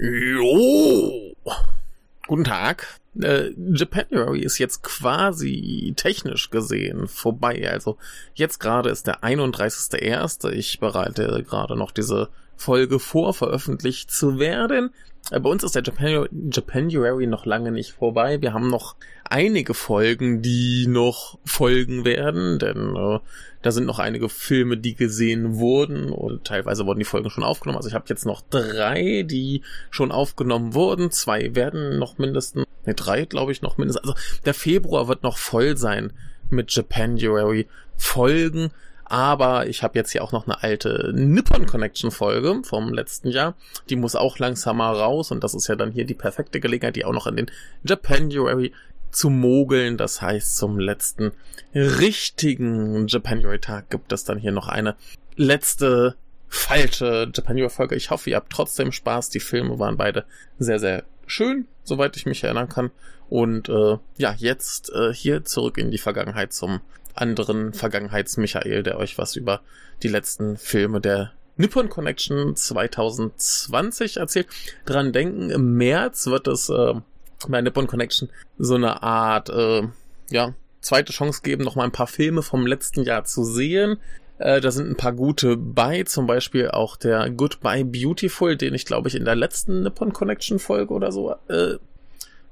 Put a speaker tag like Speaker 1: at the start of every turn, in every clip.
Speaker 1: Jo. Guten Tag. Äh, Japanuary ist jetzt quasi technisch gesehen vorbei. Also jetzt gerade ist der 31.01. Ich bereite gerade noch diese Folge vor, veröffentlicht zu werden. Äh, bei uns ist der Japan Japanuary noch lange nicht vorbei. Wir haben noch einige Folgen, die noch folgen werden, denn äh, da sind noch einige Filme, die gesehen wurden und teilweise wurden die Folgen schon aufgenommen. Also ich habe jetzt noch drei, die schon aufgenommen wurden. Zwei werden noch mindestens, ne, drei glaube ich noch mindestens. Also der Februar wird noch voll sein mit Japanuary Folgen. Aber ich habe jetzt hier auch noch eine alte Nippon Connection Folge vom letzten Jahr. Die muss auch langsamer raus und das ist ja dann hier die perfekte Gelegenheit, die auch noch in den Japanuary zu mogeln. Das heißt, zum letzten richtigen Japanuary-Tag gibt es dann hier noch eine letzte falsche Japanuary-Folge. Ich hoffe, ihr habt trotzdem Spaß. Die Filme waren beide sehr, sehr schön, soweit ich mich erinnern kann. Und äh, ja, jetzt äh, hier zurück in die Vergangenheit zum anderen Vergangenheits-Michael, der euch was über die letzten Filme der Nippon Connection 2020 erzählt. Dran denken, im März wird es äh, bei Nippon Connection so eine Art, äh, ja, zweite Chance geben, noch mal ein paar Filme vom letzten Jahr zu sehen. Äh, da sind ein paar gute bei, zum Beispiel auch der Goodbye Beautiful, den ich glaube ich in der letzten Nippon Connection Folge oder so äh,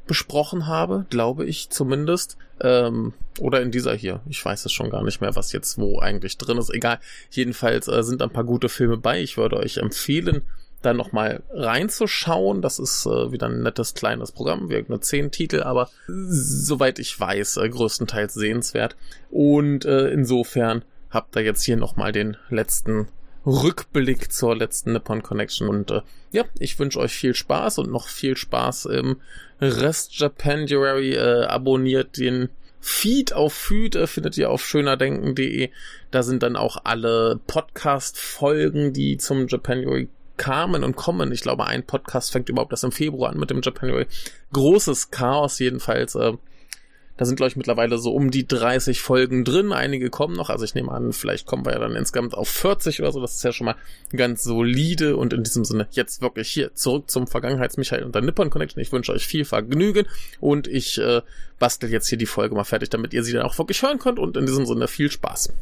Speaker 1: besprochen habe, glaube ich zumindest. Ähm, oder in dieser hier. Ich weiß es schon gar nicht mehr, was jetzt wo eigentlich drin ist. Egal. Jedenfalls äh, sind ein paar gute Filme bei. Ich würde euch empfehlen, da nochmal reinzuschauen. Das ist äh, wieder ein nettes kleines Programm, wirkt nur zehn Titel, aber soweit ich weiß, äh, größtenteils sehenswert. Und äh, insofern habt ihr jetzt hier nochmal den letzten Rückblick zur letzten Nippon Connection. Und äh, ja, ich wünsche euch viel Spaß und noch viel Spaß im Rest Japanuary. Äh, abonniert den Feed auf Feed äh, findet ihr auf schönerdenken.de. Da sind dann auch alle Podcast-Folgen, die zum Japanuary kamen und kommen. Ich glaube, ein Podcast fängt überhaupt erst im Februar an mit dem Japanuary. Großes Chaos jedenfalls. Äh, da sind, glaube ich, mittlerweile so um die 30 Folgen drin. Einige kommen noch. Also ich nehme an, vielleicht kommen wir ja dann insgesamt auf 40 oder so. Das ist ja schon mal ganz solide. Und in diesem Sinne jetzt wirklich hier zurück zum Vergangenheits-Michael und der Nippon Connection. Ich wünsche euch viel Vergnügen. Und ich äh, bastel jetzt hier die Folge mal fertig, damit ihr sie dann auch wirklich hören könnt. Und in diesem Sinne viel Spaß.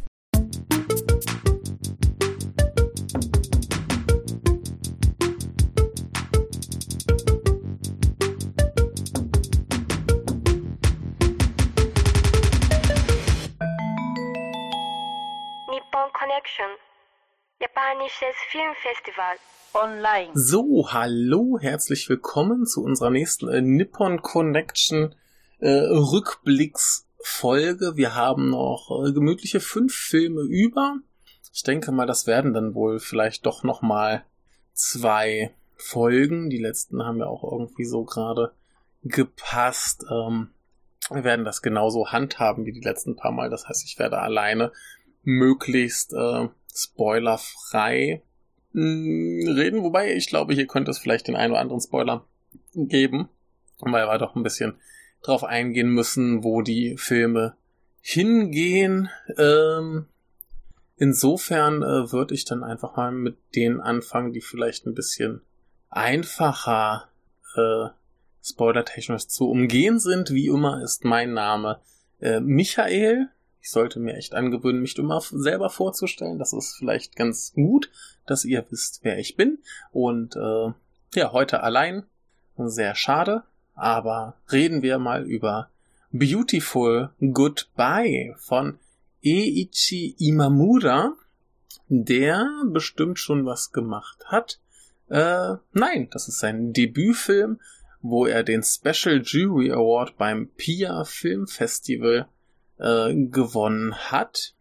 Speaker 2: Japanisches Filmfestival. Online.
Speaker 1: So, hallo, herzlich willkommen zu unserer nächsten äh, Nippon Connection äh, Rückblicksfolge. Wir haben noch äh, gemütliche fünf Filme über. Ich denke mal, das werden dann wohl vielleicht doch noch mal zwei Folgen. Die letzten haben ja auch irgendwie so gerade gepasst. Ähm, wir werden das genauso handhaben wie die letzten paar Mal. Das heißt, ich werde alleine möglichst äh, spoilerfrei mh, reden. Wobei ich glaube, hier könnte es vielleicht den einen oder anderen Spoiler geben, weil wir doch ein bisschen drauf eingehen müssen, wo die Filme hingehen. Ähm, insofern äh, würde ich dann einfach mal mit denen anfangen, die vielleicht ein bisschen einfacher äh, spoilertechnisch zu umgehen sind. Wie immer ist mein Name äh, Michael ich sollte mir echt angewöhnen, mich immer selber vorzustellen. Das ist vielleicht ganz gut, dass ihr wisst, wer ich bin. Und äh, ja, heute allein. Sehr schade. Aber reden wir mal über Beautiful Goodbye von Eiichi Imamura, der bestimmt schon was gemacht hat. Äh, nein, das ist sein Debütfilm, wo er den Special Jury Award beim PIA Film Festival äh, gewonnen hat.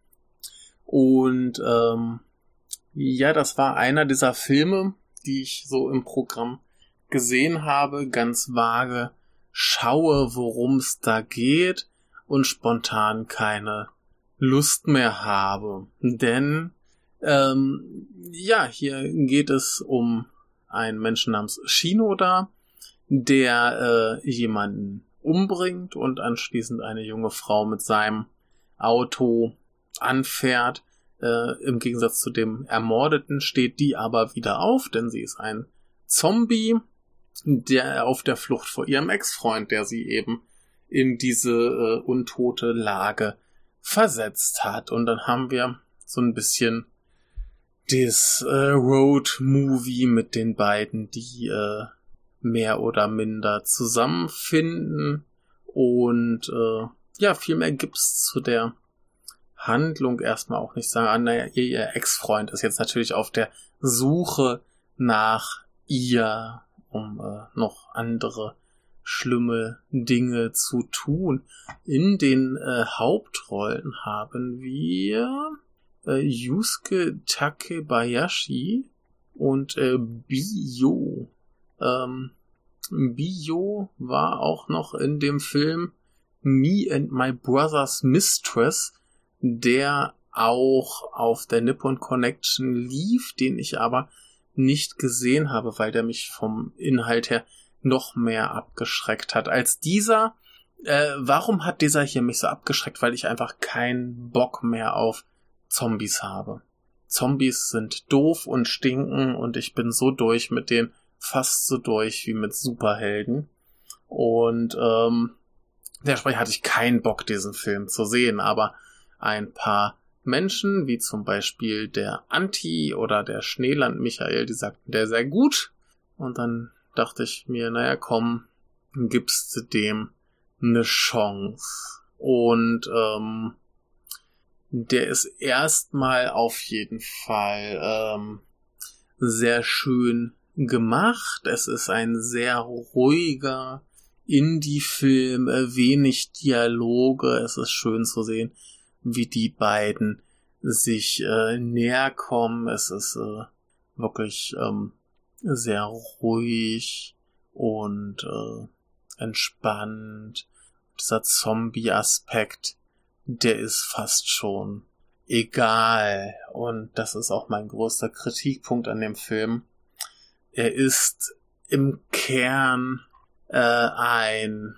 Speaker 1: Und ähm, ja, das war einer dieser Filme, die ich so im Programm gesehen habe, ganz vage schaue, worum es da geht und spontan keine Lust mehr habe. Denn ähm, ja, hier geht es um einen Menschen namens Shinoda, der äh, jemanden umbringt und anschließend eine junge Frau mit seinem Auto anfährt. Äh, Im Gegensatz zu dem Ermordeten steht die aber wieder auf, denn sie ist ein Zombie der auf der Flucht vor ihrem Ex-Freund, der sie eben in diese äh, untote Lage versetzt hat. Und dann haben wir so ein bisschen das äh, Road-Movie mit den beiden, die äh, mehr oder minder zusammenfinden. Und äh, ja, viel mehr gibt's zu der Handlung erstmal auch nicht sagen. Ah, naja, ihr, ihr Ex-Freund ist jetzt natürlich auf der Suche nach ihr, um äh, noch andere schlimme Dinge zu tun. In den äh, Hauptrollen haben wir äh, Yusuke Takebayashi und äh, Bio. Ähm, Bio war auch noch in dem Film Me and My Brother's Mistress, der auch auf der Nippon Connection lief, den ich aber nicht gesehen habe, weil der mich vom Inhalt her noch mehr abgeschreckt hat als dieser. Äh, warum hat dieser hier mich so abgeschreckt? Weil ich einfach keinen Bock mehr auf Zombies habe. Zombies sind doof und stinken und ich bin so durch mit denen, fast so durch wie mit Superhelden. Und ähm, dementsprechend hatte ich keinen Bock, diesen Film zu sehen, aber ein paar Menschen, wie zum Beispiel der Anti oder der Schneeland Michael, die sagten, der sei gut. Und dann dachte ich mir, naja, komm, gibst du dem eine Chance. Und ähm, der ist erstmal auf jeden Fall ähm, sehr schön gemacht. Es ist ein sehr ruhiger Indie-Film, äh, wenig Dialoge. Es ist schön zu sehen, wie die beiden sich äh, näher kommen. Es ist äh, wirklich ähm, sehr ruhig und äh, entspannt. Dieser Zombie-Aspekt, der ist fast schon egal. Und das ist auch mein größter Kritikpunkt an dem Film. Er ist im Kern äh, ein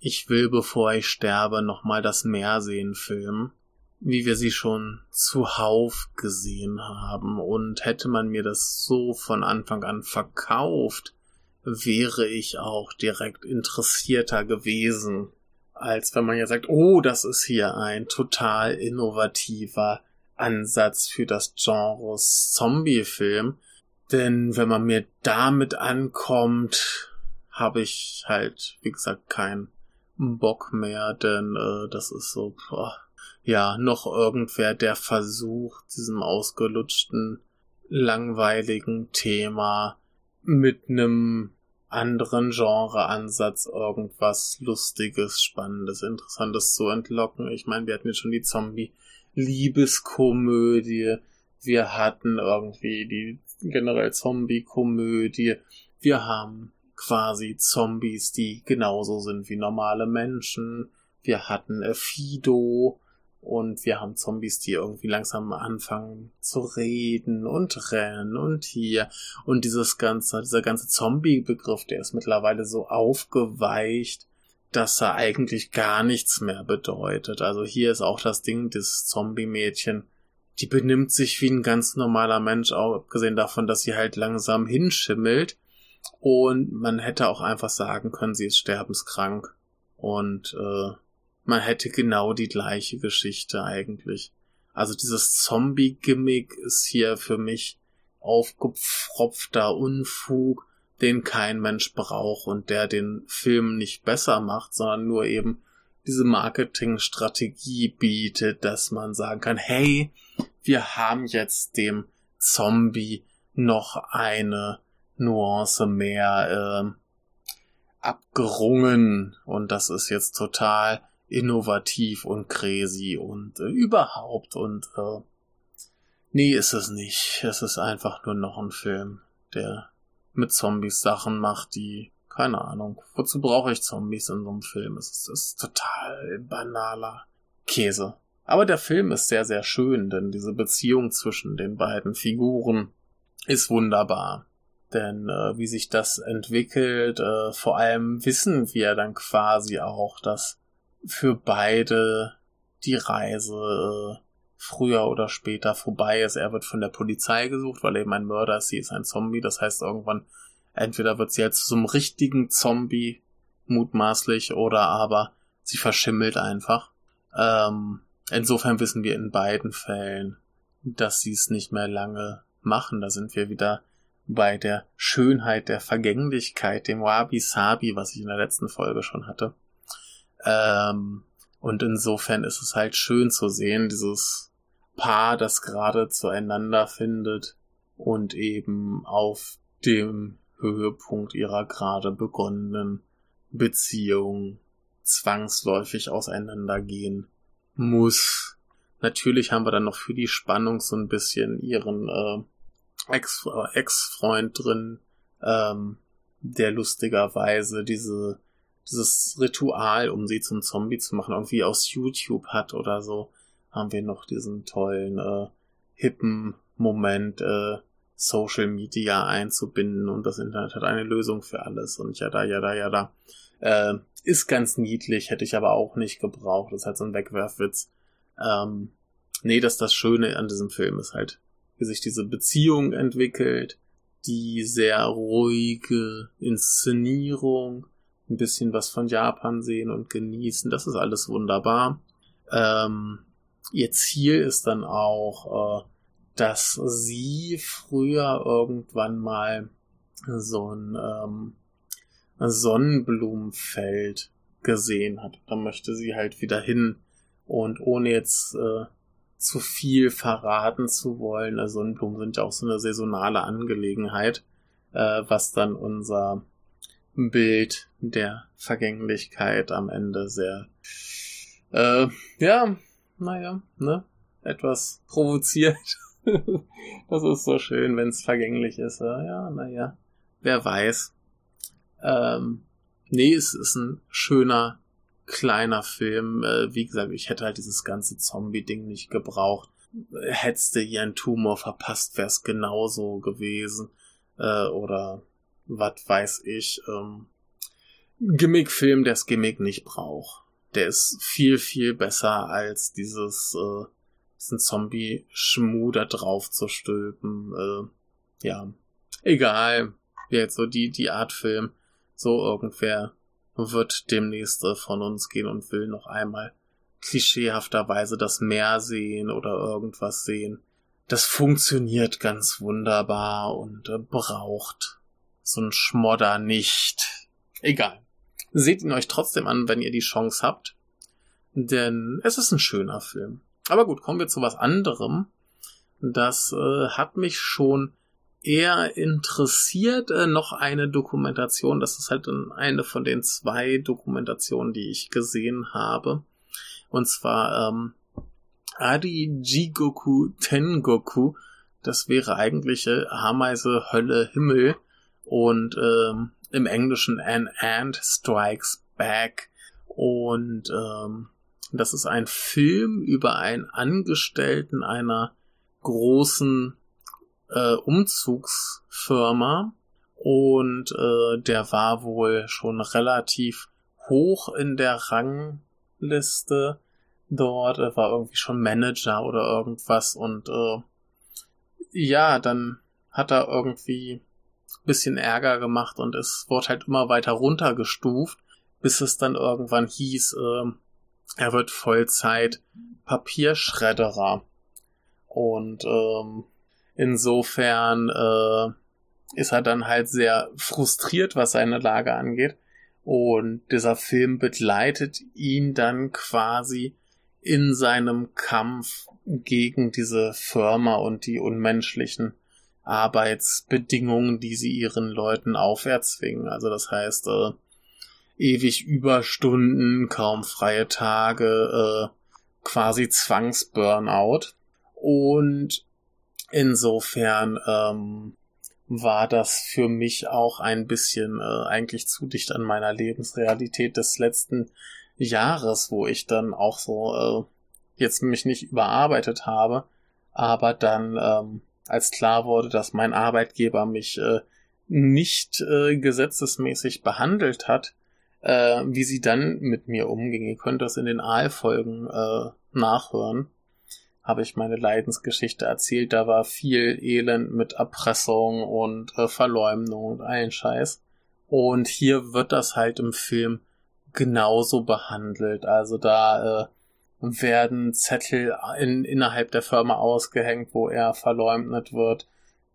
Speaker 1: Ich will, bevor ich sterbe, nochmal das Meer sehen Film wie wir sie schon zuhauf gesehen haben. Und hätte man mir das so von Anfang an verkauft, wäre ich auch direkt interessierter gewesen, als wenn man ja sagt, oh, das ist hier ein total innovativer Ansatz für das Genre Zombie-Film. Denn wenn man mir damit ankommt, habe ich halt, wie gesagt, keinen Bock mehr, denn äh, das ist so, boah, ja, noch irgendwer, der versucht, diesem ausgelutschten, langweiligen Thema mit einem anderen Genreansatz irgendwas Lustiges, Spannendes, Interessantes zu entlocken. Ich meine, wir hatten jetzt schon die Zombie-Liebeskomödie, wir hatten irgendwie die generell Zombie-Komödie, wir haben quasi Zombies, die genauso sind wie normale Menschen, wir hatten Fido, und wir haben Zombies, die irgendwie langsam anfangen zu reden und rennen und hier. Und dieses ganze, dieser ganze Zombie-Begriff, der ist mittlerweile so aufgeweicht, dass er eigentlich gar nichts mehr bedeutet. Also hier ist auch das Ding, das Zombie-Mädchen, die benimmt sich wie ein ganz normaler Mensch, auch abgesehen davon, dass sie halt langsam hinschimmelt. Und man hätte auch einfach sagen können, sie ist sterbenskrank. Und äh, man hätte genau die gleiche Geschichte eigentlich. Also dieses Zombie-Gimmick ist hier für mich aufgepfropfter Unfug, den kein Mensch braucht und der den Film nicht besser macht, sondern nur eben diese Marketingstrategie bietet, dass man sagen kann, hey, wir haben jetzt dem Zombie noch eine Nuance mehr äh, abgerungen und das ist jetzt total innovativ und crazy und äh, überhaupt und äh, nee, ist es nicht. Es ist einfach nur noch ein Film, der mit Zombies Sachen macht, die keine Ahnung. Wozu brauche ich Zombies in so einem Film? Es ist, es ist total banaler Käse. Aber der Film ist sehr, sehr schön, denn diese Beziehung zwischen den beiden Figuren ist wunderbar. Denn äh, wie sich das entwickelt, äh, vor allem wissen wir dann quasi auch, dass für beide die Reise äh, früher oder später vorbei ist. Er wird von der Polizei gesucht, weil eben ein Mörder ist, sie ist ein Zombie. Das heißt, irgendwann entweder wird sie halt zu so einem richtigen Zombie mutmaßlich oder aber sie verschimmelt einfach. Ähm, insofern wissen wir in beiden Fällen, dass sie es nicht mehr lange machen. Da sind wir wieder bei der Schönheit der Vergänglichkeit, dem Wabi-Sabi, was ich in der letzten Folge schon hatte. Ähm, und insofern ist es halt schön zu sehen, dieses Paar, das gerade zueinander findet und eben auf dem Höhepunkt ihrer gerade begonnenen Beziehung zwangsläufig auseinandergehen muss. Natürlich haben wir dann noch für die Spannung so ein bisschen ihren äh, Ex äh, Ex-Freund drin, ähm, der lustigerweise diese dieses Ritual, um sie zum Zombie zu machen, irgendwie aus YouTube hat oder so, haben wir noch diesen tollen, äh, hippen Moment, äh, Social Media einzubinden und das Internet hat eine Lösung für alles und ja da, ja da, ja da. Äh, ist ganz niedlich, hätte ich aber auch nicht gebraucht. Das ist halt so ein Wegwerfwitz. Ähm, nee, dass das Schöne an diesem Film ist halt, wie sich diese Beziehung entwickelt, die sehr ruhige Inszenierung, ein bisschen was von Japan sehen und genießen. Das ist alles wunderbar. Ähm, ihr Ziel ist dann auch, äh, dass sie früher irgendwann mal so ein ähm, Sonnenblumenfeld gesehen hat. Da möchte sie halt wieder hin und ohne jetzt äh, zu viel verraten zu wollen, also Sonnenblumen sind ja auch so eine saisonale Angelegenheit, äh, was dann unser Bild der Vergänglichkeit am Ende sehr, äh, ja, naja, ne, etwas provoziert. das ist so schön, wenn es vergänglich ist. Ja, naja, wer weiß. Ähm, nee, es ist ein schöner, kleiner Film. Äh, wie gesagt, ich hätte halt dieses ganze Zombie-Ding nicht gebraucht. Hättest du hier einen Tumor verpasst, wäre es genauso gewesen. Äh, oder was weiß ich, ähm, Gimmick-Film, der das Gimmick nicht braucht. Der ist viel, viel besser als dieses, äh, diesen Zombie-Schmu da drauf zu stülpen. Äh, ja, egal. Jetzt so die, die Art Film. So irgendwer wird demnächst äh, von uns gehen und will noch einmal klischeehafterweise das Meer sehen oder irgendwas sehen. Das funktioniert ganz wunderbar und äh, braucht so ein Schmodder nicht. Egal. Seht ihn euch trotzdem an, wenn ihr die Chance habt. Denn es ist ein schöner Film. Aber gut, kommen wir zu was anderem. Das äh, hat mich schon eher interessiert. Äh, noch eine Dokumentation. Das ist halt eine von den zwei Dokumentationen, die ich gesehen habe. Und zwar ähm, Adi Jigoku Tengoku. Das wäre eigentlich äh, Ameise, Hölle, Himmel und ähm, im Englischen An Ant Strikes Back. Und ähm, das ist ein Film über einen Angestellten einer großen äh, Umzugsfirma und äh, der war wohl schon relativ hoch in der Rangliste dort, er war irgendwie schon Manager oder irgendwas und äh, ja, dann hat er irgendwie bisschen Ärger gemacht und es wurde halt immer weiter runtergestuft, bis es dann irgendwann hieß, äh, er wird Vollzeit Papierschredderer. Und ähm, insofern äh, ist er dann halt sehr frustriert, was seine Lage angeht. Und dieser Film begleitet ihn dann quasi in seinem Kampf gegen diese Firma und die unmenschlichen Arbeitsbedingungen, die sie ihren Leuten auferzwingen. Also das heißt, äh, ewig Überstunden, kaum freie Tage, äh, quasi Zwangsburnout. Und insofern ähm, war das für mich auch ein bisschen äh, eigentlich zu dicht an meiner Lebensrealität des letzten Jahres, wo ich dann auch so äh, jetzt mich nicht überarbeitet habe, aber dann ähm, als klar wurde, dass mein Arbeitgeber mich äh, nicht äh, gesetzesmäßig behandelt hat, äh, wie sie dann mit mir umging. Ihr könnt das in den Aalfolgen äh, nachhören. Habe ich meine Leidensgeschichte erzählt. Da war viel Elend mit Erpressung und äh, Verleumdung und allen Scheiß. Und hier wird das halt im Film genauso behandelt. Also da äh, werden Zettel in, innerhalb der Firma ausgehängt, wo er verleumdet wird.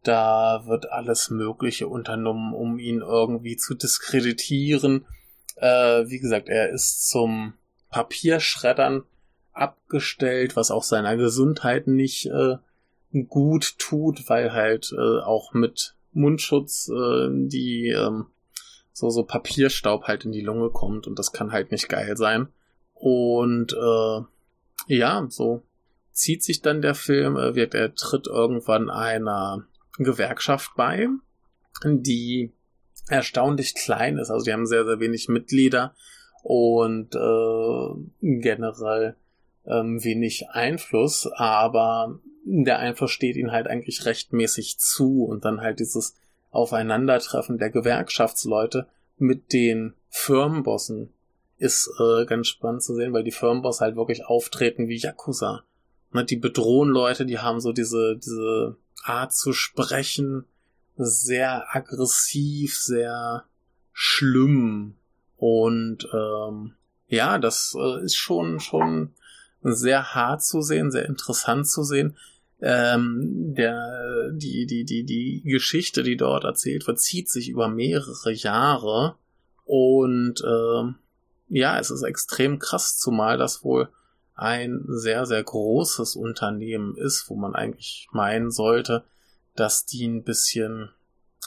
Speaker 1: Da wird alles Mögliche unternommen, um ihn irgendwie zu diskreditieren. Äh, wie gesagt, er ist zum Papierschreddern abgestellt, was auch seiner Gesundheit nicht äh, gut tut, weil halt äh, auch mit Mundschutz äh, die ähm, so so Papierstaub halt in die Lunge kommt und das kann halt nicht geil sein. Und äh, ja, so zieht sich dann der Film, äh, wird er tritt irgendwann einer Gewerkschaft bei, die erstaunlich klein ist. Also die haben sehr, sehr wenig Mitglieder und äh, generell ähm, wenig Einfluss, aber der Einfluss steht ihnen halt eigentlich rechtmäßig zu und dann halt dieses Aufeinandertreffen der Gewerkschaftsleute mit den Firmenbossen ist äh, ganz spannend zu sehen, weil die Firmenboss halt wirklich auftreten wie Yakuza. Ne, die bedrohen Leute, die haben so diese, diese Art zu sprechen, sehr aggressiv, sehr schlimm. Und ähm, ja, das äh, ist schon, schon sehr hart zu sehen, sehr interessant zu sehen. Ähm, der, die, die, die, die Geschichte, die dort erzählt wird, zieht sich über mehrere Jahre. Und äh, ja, es ist extrem krass, zumal das wohl ein sehr, sehr großes Unternehmen ist, wo man eigentlich meinen sollte, dass die ein bisschen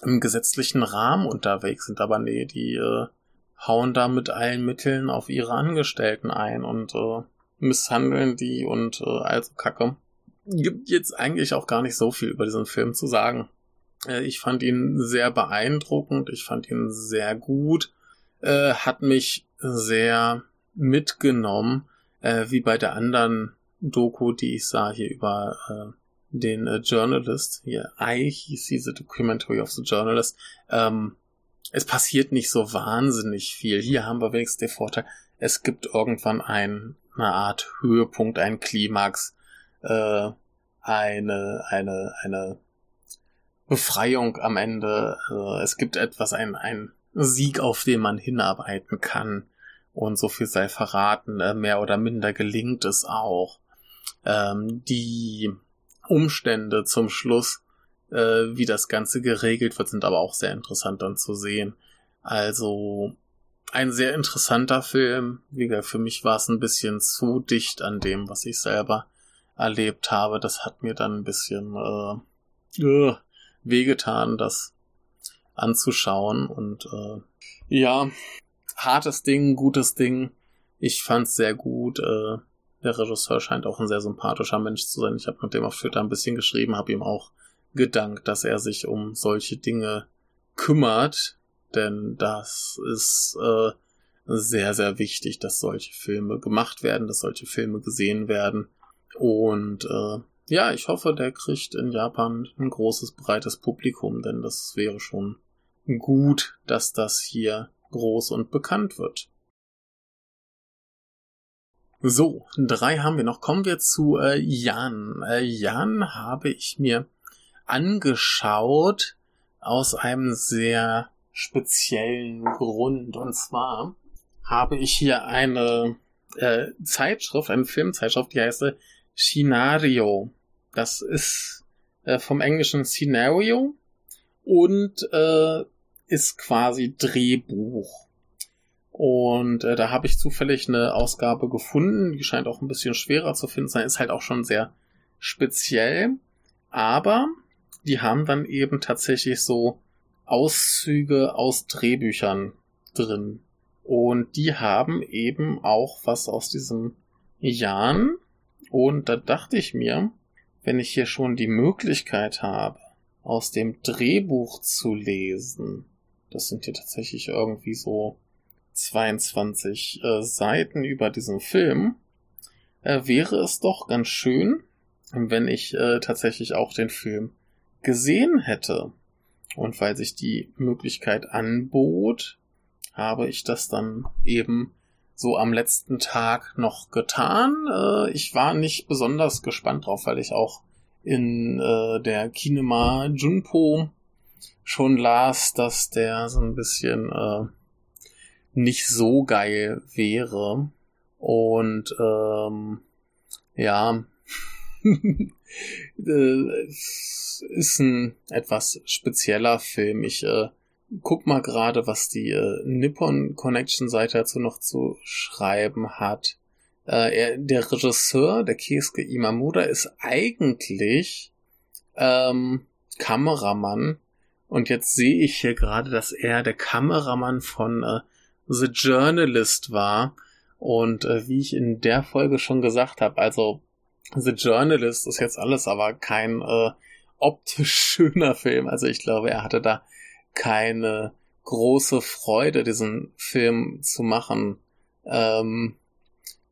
Speaker 1: im gesetzlichen Rahmen unterwegs sind. Aber nee, die äh, hauen da mit allen Mitteln auf ihre Angestellten ein und äh, misshandeln die und äh, also Kacke. Gibt jetzt eigentlich auch gar nicht so viel über diesen Film zu sagen. Äh, ich fand ihn sehr beeindruckend, ich fand ihn sehr gut, äh, hat mich sehr mitgenommen äh, wie bei der anderen Doku, die ich sah hier über äh, den äh, Journalist, hier I hieß diese Documentary of the Journalist, ähm, es passiert nicht so wahnsinnig viel. Hier haben wir wenigstens den Vorteil, es gibt irgendwann ein, eine Art Höhepunkt, ein Klimax, äh, eine, eine, eine Befreiung am Ende. Äh, es gibt etwas, ein, ein Sieg, auf den man hinarbeiten kann. Und so viel sei verraten, äh, mehr oder minder gelingt es auch. Ähm, die Umstände zum Schluss, äh, wie das Ganze geregelt wird, sind aber auch sehr interessant dann zu sehen. Also ein sehr interessanter Film. Wie gesagt, für mich war es ein bisschen zu dicht an dem, was ich selber erlebt habe. Das hat mir dann ein bisschen äh, äh, wehgetan, das anzuschauen. Und äh, ja, hartes Ding, gutes Ding. Ich fand's sehr gut. Äh, der Regisseur scheint auch ein sehr sympathischer Mensch zu sein. Ich habe mit dem auf Twitter ein bisschen geschrieben, habe ihm auch gedankt, dass er sich um solche Dinge kümmert, denn das ist äh, sehr, sehr wichtig, dass solche Filme gemacht werden, dass solche Filme gesehen werden. Und äh, ja, ich hoffe, der kriegt in Japan ein großes, breites Publikum, denn das wäre schon gut, dass das hier groß und bekannt wird. So, drei haben wir noch. Kommen wir zu äh, Jan. Äh, Jan habe ich mir angeschaut aus einem sehr speziellen Grund. Und zwar habe ich hier eine äh, Zeitschrift, eine Filmzeitschrift, die heißt äh, Scenario. Das ist äh, vom englischen Scenario und äh, ist quasi Drehbuch. Und äh, da habe ich zufällig eine Ausgabe gefunden, die scheint auch ein bisschen schwerer zu finden sein, ist halt auch schon sehr speziell. Aber die haben dann eben tatsächlich so Auszüge aus Drehbüchern drin. Und die haben eben auch was aus diesem Jahren. Und da dachte ich mir, wenn ich hier schon die Möglichkeit habe, aus dem Drehbuch zu lesen, das sind hier tatsächlich irgendwie so 22 äh, Seiten über diesen Film. Äh, wäre es doch ganz schön, wenn ich äh, tatsächlich auch den Film gesehen hätte. Und weil sich die Möglichkeit anbot, habe ich das dann eben so am letzten Tag noch getan. Äh, ich war nicht besonders gespannt drauf, weil ich auch in äh, der Kinema Junpo schon las, dass der so ein bisschen äh, nicht so geil wäre. Und ähm, ja, äh, ist ein etwas spezieller Film. Ich äh, guck mal gerade, was die äh, Nippon Connection Seite dazu noch zu schreiben hat. Äh, er, der Regisseur, der Keisuke Imamura, ist eigentlich ähm, Kameramann. Und jetzt sehe ich hier gerade, dass er der Kameramann von äh, The Journalist war. Und äh, wie ich in der Folge schon gesagt habe, also The Journalist ist jetzt alles aber kein äh, optisch schöner Film. Also ich glaube, er hatte da keine große Freude, diesen Film zu machen. Ähm,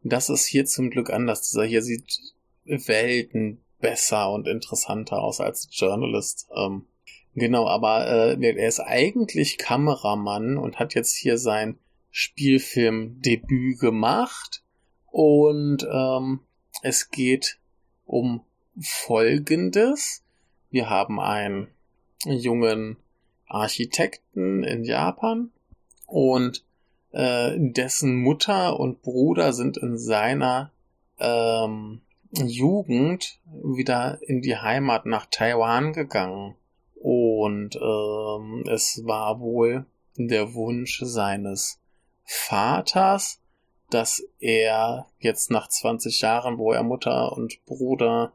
Speaker 1: das ist hier zum Glück anders. Dieser hier sieht Welten besser und interessanter aus als Journalist. Ähm, genau, aber äh, er ist eigentlich Kameramann und hat jetzt hier sein Spielfilmdebüt gemacht. Und ähm, es geht um Folgendes. Wir haben einen jungen Architekten in Japan und äh, dessen Mutter und Bruder sind in seiner ähm, Jugend wieder in die Heimat nach Taiwan gegangen. Und ähm, es war wohl der Wunsch seines Vaters, dass er jetzt nach 20 Jahren, wo er Mutter und Bruder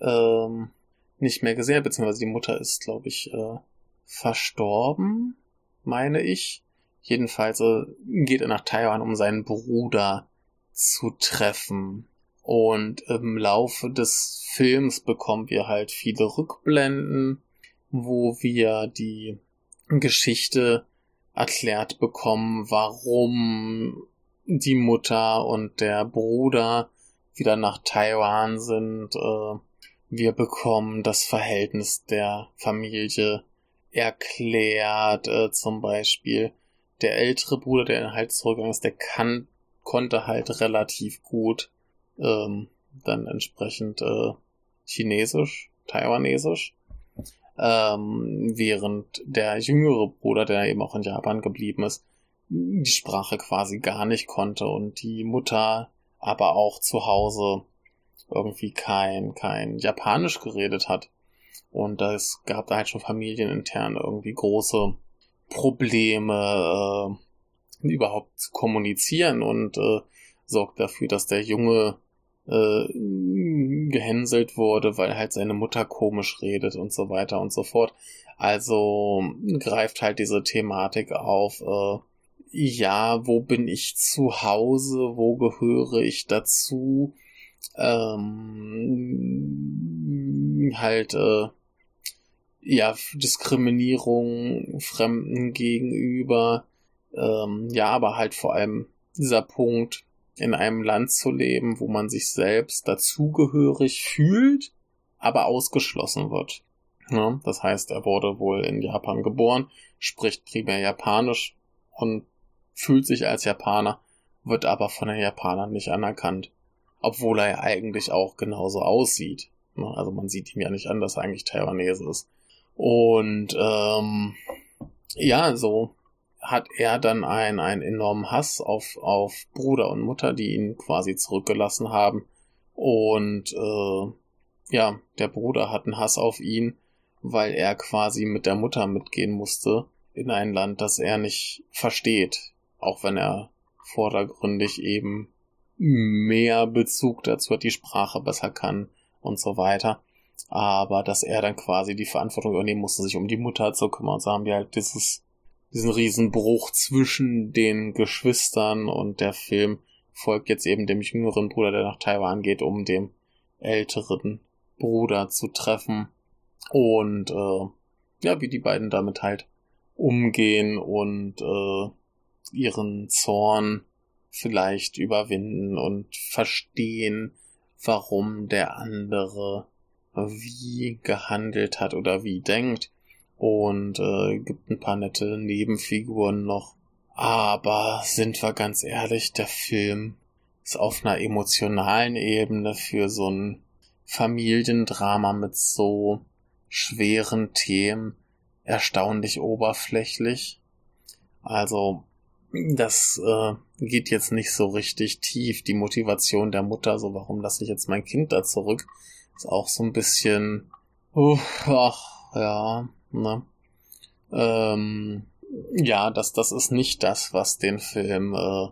Speaker 1: ähm, nicht mehr gesehen hat, beziehungsweise die Mutter ist, glaube ich, äh, verstorben, meine ich. Jedenfalls äh, geht er nach Taiwan, um seinen Bruder zu treffen. Und im Laufe des Films bekommen wir halt viele Rückblenden, wo wir die Geschichte erklärt bekommen, warum die Mutter und der Bruder wieder nach Taiwan sind. Äh, wir bekommen das Verhältnis der Familie erklärt, äh, zum Beispiel der ältere Bruder, der halt zurückgegangen ist, der kann, konnte halt relativ gut ähm, dann entsprechend äh, Chinesisch, Taiwanesisch, ähm, während der jüngere Bruder, der eben auch in Japan geblieben ist, die Sprache quasi gar nicht konnte und die Mutter aber auch zu Hause irgendwie kein, kein Japanisch geredet hat. Und es gab da halt schon familienintern irgendwie große Probleme, äh, überhaupt zu kommunizieren und äh, sorgt dafür, dass der Junge äh, gehänselt wurde, weil halt seine Mutter komisch redet und so weiter und so fort. Also greift halt diese Thematik auf, äh, ja, wo bin ich zu Hause, wo gehöre ich dazu, ähm, halt, äh, ja, Diskriminierung Fremden gegenüber, ähm, ja, aber halt vor allem dieser Punkt, in einem Land zu leben, wo man sich selbst dazugehörig fühlt, aber ausgeschlossen wird. Ja, das heißt, er wurde wohl in Japan geboren, spricht primär Japanisch und fühlt sich als Japaner, wird aber von den Japanern nicht anerkannt. Obwohl er ja eigentlich auch genauso aussieht. Also man sieht ihm ja nicht an, dass er eigentlich Taiwanese ist. Und ähm, ja, so hat er dann einen, einen enormen Hass auf, auf Bruder und Mutter, die ihn quasi zurückgelassen haben. Und äh, ja, der Bruder hat einen Hass auf ihn, weil er quasi mit der Mutter mitgehen musste in ein Land, das er nicht versteht auch wenn er vordergründig eben mehr Bezug dazu hat, die Sprache besser kann und so weiter. Aber dass er dann quasi die Verantwortung übernehmen musste, sich um die Mutter zu kümmern. Und so haben wir halt dieses, diesen Riesenbruch zwischen den Geschwistern und der Film folgt jetzt eben dem jüngeren Bruder, der nach Taiwan geht, um dem älteren Bruder zu treffen. Und äh, ja, wie die beiden damit halt umgehen und äh, ihren Zorn vielleicht überwinden und verstehen, warum der andere wie gehandelt hat oder wie denkt. Und äh, gibt ein paar nette Nebenfiguren noch. Aber sind wir ganz ehrlich, der Film ist auf einer emotionalen Ebene für so ein Familiendrama mit so schweren Themen erstaunlich oberflächlich. Also das äh, geht jetzt nicht so richtig tief. Die Motivation der Mutter, so warum lasse ich jetzt mein Kind da zurück, ist auch so ein bisschen, uh, ach ja, ne. Ähm, ja, das, das ist nicht das, was den Film äh,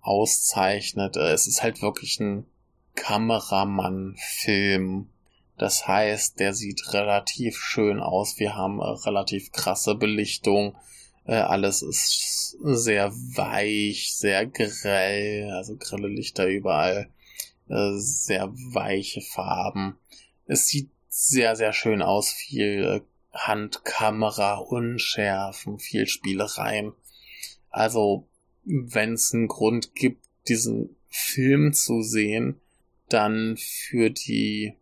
Speaker 1: auszeichnet. Äh, es ist halt wirklich ein Kameramann-Film. Das heißt, der sieht relativ schön aus. Wir haben äh, relativ krasse Belichtung. Äh, alles ist sehr weich, sehr grell, also grelle Lichter überall. Äh, sehr weiche Farben. Es sieht sehr, sehr schön aus. Viel äh, Handkamera, Unschärfen, viel Spielereien. Also, wenn es einen Grund gibt, diesen Film zu sehen, dann für die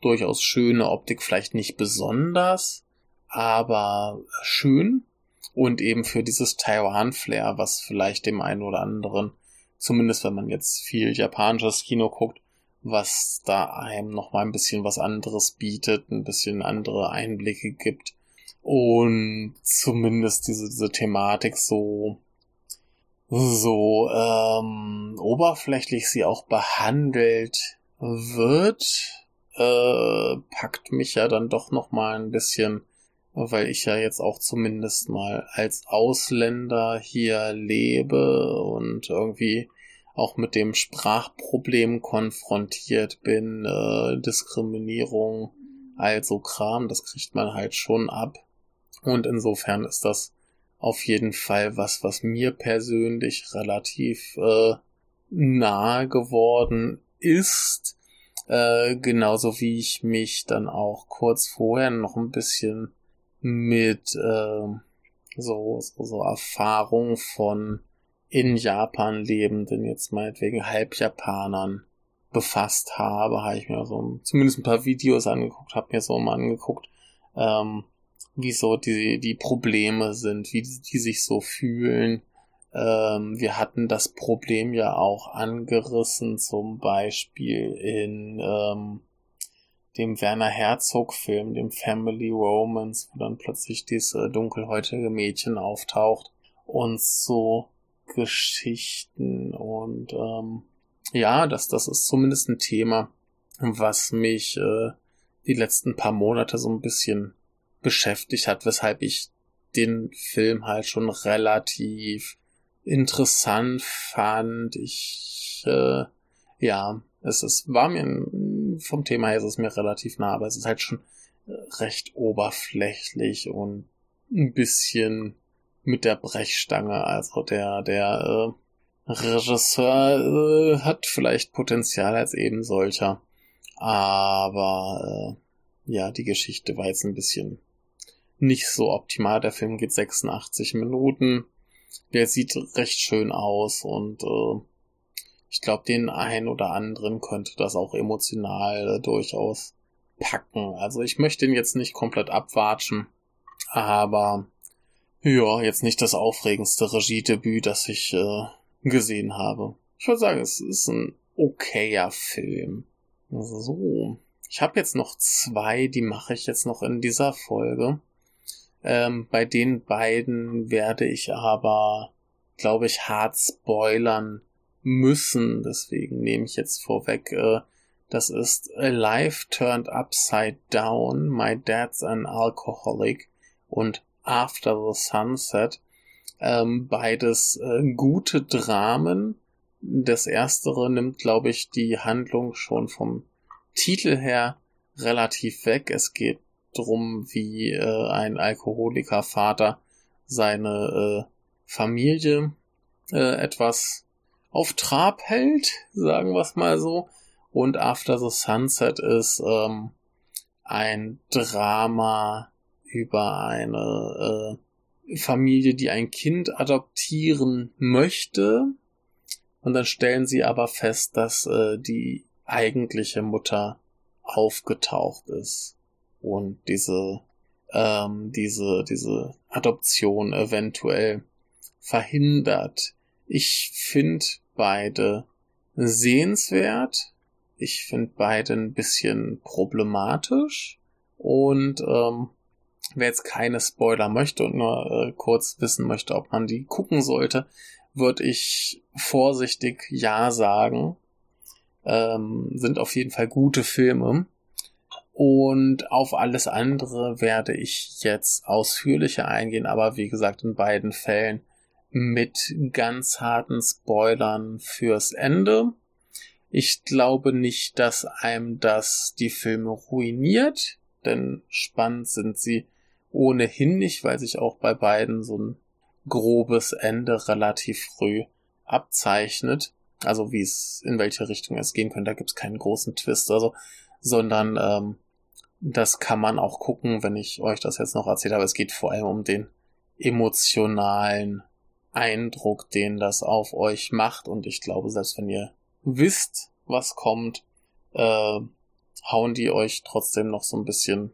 Speaker 1: durchaus schöne Optik vielleicht nicht besonders, aber schön und eben für dieses Taiwan-Flair, was vielleicht dem einen oder anderen, zumindest wenn man jetzt viel japanisches Kino guckt, was da einem noch mal ein bisschen was anderes bietet, ein bisschen andere Einblicke gibt und zumindest diese, diese Thematik so so ähm, oberflächlich sie auch behandelt wird, äh, packt mich ja dann doch noch mal ein bisschen, weil ich ja jetzt auch zumindest mal als Ausländer hier lebe und irgendwie auch mit dem Sprachproblem konfrontiert bin, äh, Diskriminierung, also Kram, das kriegt man halt schon ab. Und insofern ist das auf jeden Fall was, was mir persönlich relativ äh, nahe geworden ist. Äh, genauso wie ich mich dann auch kurz vorher noch ein bisschen mit äh, so, so, so Erfahrung von in Japan lebenden, jetzt meinetwegen Halbjapanern befasst habe, habe ich mir so zumindest ein paar Videos angeguckt, habe mir so mal angeguckt, ähm, wie so die, die Probleme sind, wie die, die sich so fühlen. Ähm, wir hatten das Problem ja auch angerissen, zum Beispiel in ähm, dem Werner Herzog-Film, dem Family Romance, wo dann plötzlich dieses äh, dunkelhäutige Mädchen auftaucht und so Geschichten und ähm, ja, das, das ist zumindest ein Thema, was mich äh, die letzten paar Monate so ein bisschen beschäftigt hat, weshalb ich den Film halt schon relativ interessant fand. Ich, äh, ja, es ist, war mir, vom Thema her ist es mir relativ nah, aber es ist halt schon recht oberflächlich und ein bisschen mit der Brechstange. Also der, der äh, Regisseur äh, hat vielleicht Potenzial als eben solcher. Aber äh, ja, die Geschichte war jetzt ein bisschen nicht so optimal. Der Film geht 86 Minuten. Der sieht recht schön aus und äh, ich glaube, den einen oder anderen könnte das auch emotional durchaus packen. Also ich möchte ihn jetzt nicht komplett abwatschen, aber ja, jetzt nicht das aufregendste Regiedebüt, das ich äh, gesehen habe. Ich würde sagen, es ist ein okayer Film. So. Ich habe jetzt noch zwei, die mache ich jetzt noch in dieser Folge. Ähm, bei den beiden werde ich aber, glaube ich, hart spoilern müssen. Deswegen nehme ich jetzt vorweg, äh, das ist Life Turned Upside Down, My Dad's an Alcoholic und After the Sunset. Ähm, beides äh, gute Dramen. Das erstere nimmt, glaube ich, die Handlung schon vom Titel her relativ weg. Es geht drum, wie äh, ein Alkoholikervater seine äh, Familie äh, etwas auf Trab hält, sagen wir es mal so. Und After the Sunset ist ähm, ein Drama über eine äh, Familie, die ein Kind adoptieren möchte. Und dann stellen sie aber fest, dass äh, die eigentliche Mutter aufgetaucht ist und diese, ähm, diese, diese Adoption eventuell verhindert. Ich finde beide sehenswert. Ich finde beide ein bisschen problematisch. Und ähm, wer jetzt keine Spoiler möchte und nur äh, kurz wissen möchte, ob man die gucken sollte, würde ich vorsichtig Ja sagen. Ähm, sind auf jeden Fall gute Filme. Und auf alles andere werde ich jetzt ausführlicher eingehen, aber wie gesagt, in beiden Fällen mit ganz harten Spoilern fürs Ende. Ich glaube nicht, dass einem das die Filme ruiniert, denn spannend sind sie ohnehin nicht, weil sich auch bei beiden so ein grobes Ende relativ früh abzeichnet. Also wie es, in welche Richtung es gehen könnte, da gibt es keinen großen Twist, also, sondern ähm, das kann man auch gucken, wenn ich euch das jetzt noch erzählt habe. Es geht vor allem um den emotionalen Eindruck, den das auf euch macht. Und ich glaube, selbst wenn ihr wisst, was kommt, äh, hauen die euch trotzdem noch so ein bisschen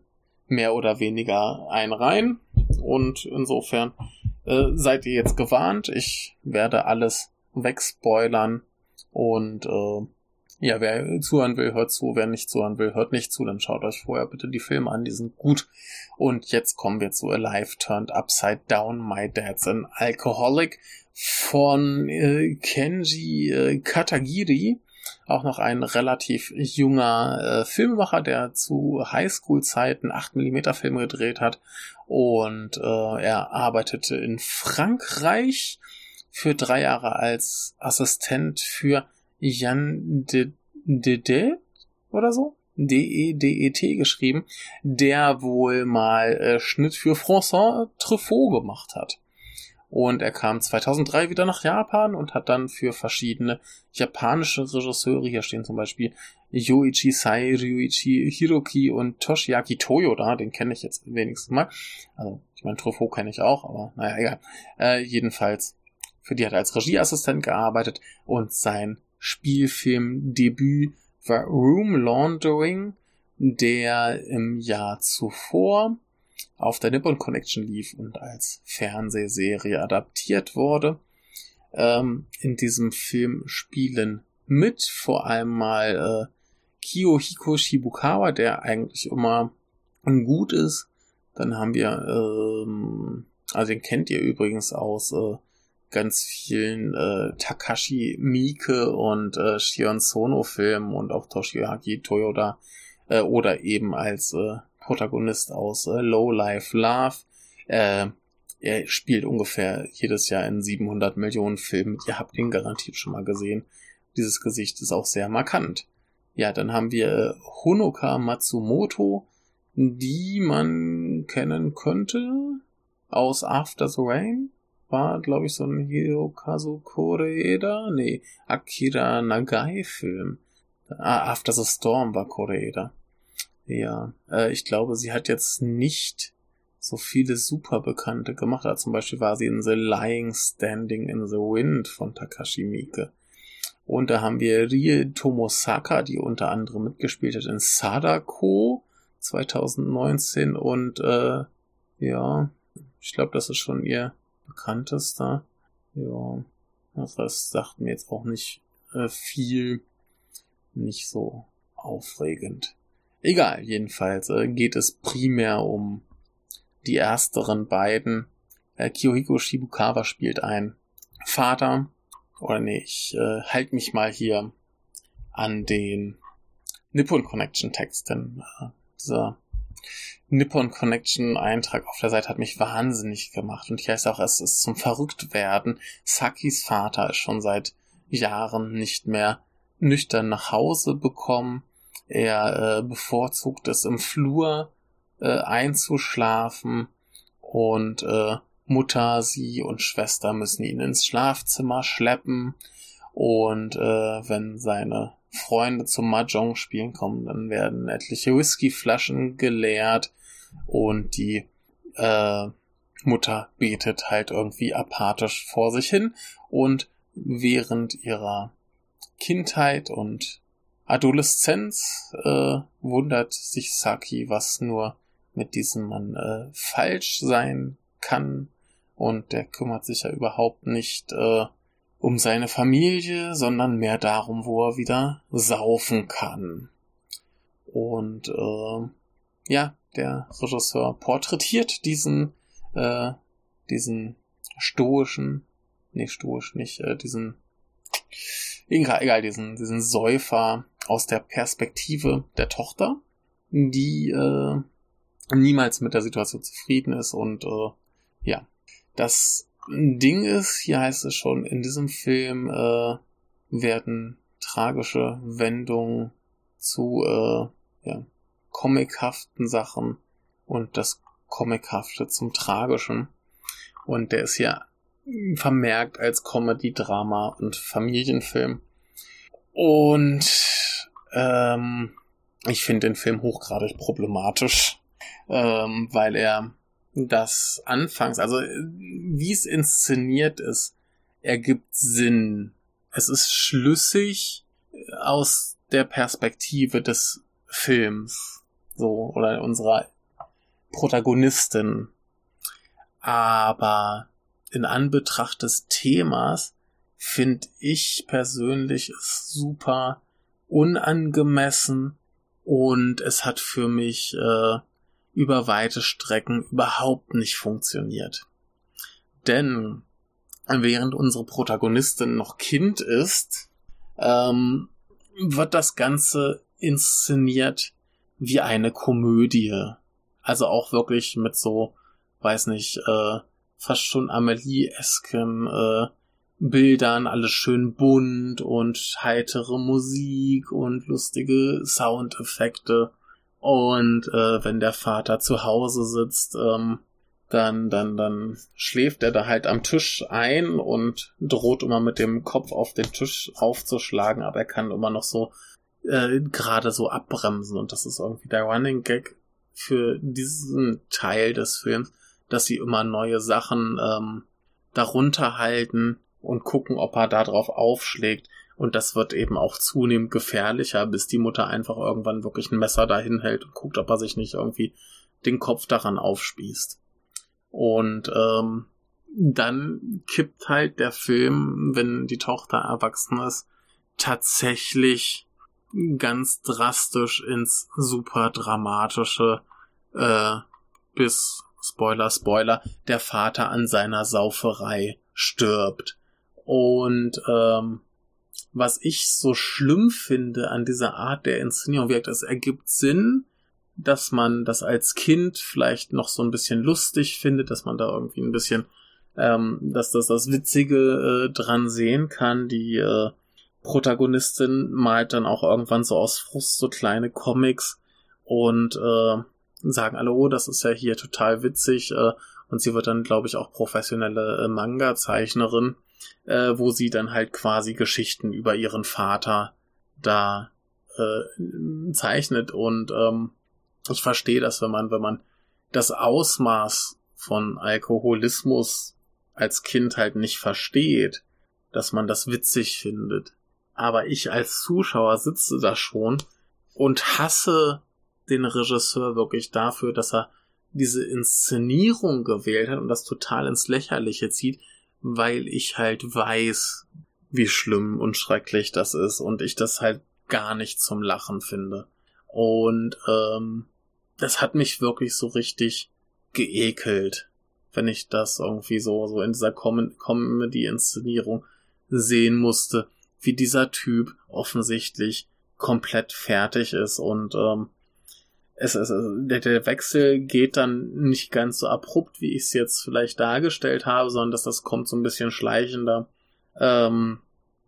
Speaker 1: mehr oder weniger ein rein. Und insofern äh, seid ihr jetzt gewarnt. Ich werde alles wegspoilern und äh, ja, wer zuhören will, hört zu. Wer nicht zuhören will, hört nicht zu. Dann schaut euch vorher bitte die Filme an, die sind gut. Und jetzt kommen wir zu Alive Turned Upside Down. My Dad's an Alcoholic von äh, Kenji äh, Katagiri. Auch noch ein relativ junger äh, Filmemacher, der zu Highschool-Zeiten 8mm Filme gedreht hat. Und äh, er arbeitete in Frankreich für drei Jahre als Assistent für Jan de, de, de oder so, D-E-D-E-T geschrieben, der wohl mal äh, Schnitt für François Truffaut gemacht hat. Und er kam 2003 wieder nach Japan und hat dann für verschiedene japanische Regisseure, hier stehen zum Beispiel Yoichi Sai, Ryuichi Hiroki und Toshiaki Toyoda, den kenne ich jetzt wenigstens mal. Also, ich meine, Truffaut kenne ich auch, aber naja, egal. Äh, jedenfalls, für die hat er als Regieassistent gearbeitet und sein Spielfilmdebüt war Room Laundering, der im Jahr zuvor auf der Nippon Connection lief und als Fernsehserie adaptiert wurde. Ähm, in diesem Film spielen mit vor allem mal äh, Kiyohiko Shibukawa, der eigentlich immer gut ist. Dann haben wir, ähm, also den kennt ihr übrigens aus äh, ganz vielen äh, Takashi Miike und äh, Shion Sono Filmen und auch Toshiaki Toyoda äh, oder eben als äh, Protagonist aus äh, Low Life Love. Äh, er spielt ungefähr jedes Jahr in 700 Millionen Filmen. Ihr habt ihn garantiert schon mal gesehen. Dieses Gesicht ist auch sehr markant. Ja, dann haben wir äh, Honoka Matsumoto, die man kennen könnte aus After the Rain war, glaube ich, so ein Hirokazu Koreeda, nee, Akira Nagai-Film. Ah, After the Storm war Koreeda. Ja, äh, ich glaube, sie hat jetzt nicht so viele super Bekannte gemacht. Also zum Beispiel war sie in The Lying Standing in the Wind von Takashi Miike. Und da haben wir Rie Tomosaka, die unter anderem mitgespielt hat in Sadako 2019 und äh, ja, ich glaube, das ist schon ihr bekanntester. Ja, das sagt mir jetzt auch nicht äh, viel, nicht so aufregend. Egal, jedenfalls äh, geht es primär um die ersteren beiden. Äh, Kiyohiko Shibukawa spielt ein Vater, oder nee, ich äh, halte mich mal hier an den Nippon Connection Text, denn äh, dieser Nippon Connection Eintrag auf der Seite hat mich wahnsinnig gemacht. Und hier heißt auch, es ist zum Verrücktwerden. Sakis Vater ist schon seit Jahren nicht mehr nüchtern nach Hause bekommen. Er äh, bevorzugt es im Flur äh, einzuschlafen und äh, Mutter, sie und Schwester müssen ihn ins Schlafzimmer schleppen und äh, wenn seine Freunde zum Mahjong spielen kommen, dann werden etliche Whiskyflaschen geleert und die äh, Mutter betet halt irgendwie apathisch vor sich hin und während ihrer Kindheit und Adoleszenz äh, wundert sich Saki, was nur mit diesem Mann äh, falsch sein kann Und der kümmert sich ja überhaupt nicht äh, um seine Familie, sondern mehr darum, wo er wieder saufen kann. Und äh, ja, der Regisseur porträtiert diesen, äh, diesen stoischen, nee, stoisch nicht, äh, diesen, egal, egal, diesen, diesen Säufer aus der Perspektive der Tochter, die äh, niemals mit der Situation zufrieden ist und äh, ja, das Ding ist, hier heißt es schon, in diesem Film äh, werden tragische Wendungen zu äh, ja, comichaften Sachen und das Comichafte zum Tragischen. Und der ist hier vermerkt als Comedy, Drama und Familienfilm. Und ähm, ich finde den Film hochgradig problematisch, ähm, weil er das anfangs, also wie es inszeniert ist, ergibt Sinn. Es ist schlüssig aus der Perspektive des Films, so, oder unserer Protagonistin. Aber in Anbetracht des Themas finde ich persönlich es super unangemessen und es hat für mich äh, über weite Strecken überhaupt nicht funktioniert. Denn während unsere Protagonistin noch Kind ist, ähm, wird das Ganze inszeniert wie eine Komödie. Also auch wirklich mit so, weiß nicht, äh, fast schon Amelie-esken äh, Bildern, alles schön bunt und heitere Musik und lustige Soundeffekte. Und äh, wenn der Vater zu Hause sitzt, ähm, dann, dann, dann schläft er da halt am Tisch ein und droht immer mit dem Kopf auf den Tisch aufzuschlagen, aber er kann immer noch so äh, gerade so abbremsen. Und das ist irgendwie der Running Gag für diesen Teil des Films, dass sie immer neue Sachen ähm, darunter halten und gucken, ob er da drauf aufschlägt. Und das wird eben auch zunehmend gefährlicher, bis die Mutter einfach irgendwann wirklich ein Messer dahin hält und guckt, ob er sich nicht irgendwie den Kopf daran aufspießt. Und ähm, dann kippt halt der Film, wenn die Tochter erwachsen ist, tatsächlich ganz drastisch ins super dramatische, äh, bis Spoiler, Spoiler, der Vater an seiner Sauferei stirbt. Und ähm, was ich so schlimm finde an dieser Art der Inszenierung, wirkt, es ergibt Sinn, dass man das als Kind vielleicht noch so ein bisschen lustig findet, dass man da irgendwie ein bisschen, ähm, dass das das Witzige äh, dran sehen kann. Die äh, Protagonistin malt dann auch irgendwann so aus Frust so kleine Comics und äh, sagen alle, oh, das ist ja hier total witzig. Äh, und sie wird dann, glaube ich, auch professionelle äh, Manga-Zeichnerin äh, wo sie dann halt quasi Geschichten über ihren Vater da äh, zeichnet. Und ähm, ich verstehe das, wenn man, wenn man das Ausmaß von Alkoholismus als Kind halt nicht versteht, dass man das witzig findet. Aber ich als Zuschauer sitze da schon und hasse den Regisseur wirklich dafür, dass er diese Inszenierung gewählt hat und das total ins Lächerliche zieht, weil ich halt weiß, wie schlimm und schrecklich das ist und ich das halt gar nicht zum Lachen finde. Und ähm, das hat mich wirklich so richtig geekelt, wenn ich das irgendwie so, so in dieser Com Comedy-Inszenierung sehen musste, wie dieser Typ offensichtlich komplett fertig ist und ähm, es, es, der, der Wechsel geht dann nicht ganz so abrupt, wie ich es jetzt vielleicht dargestellt habe, sondern dass das kommt so ein bisschen schleichender, ähm,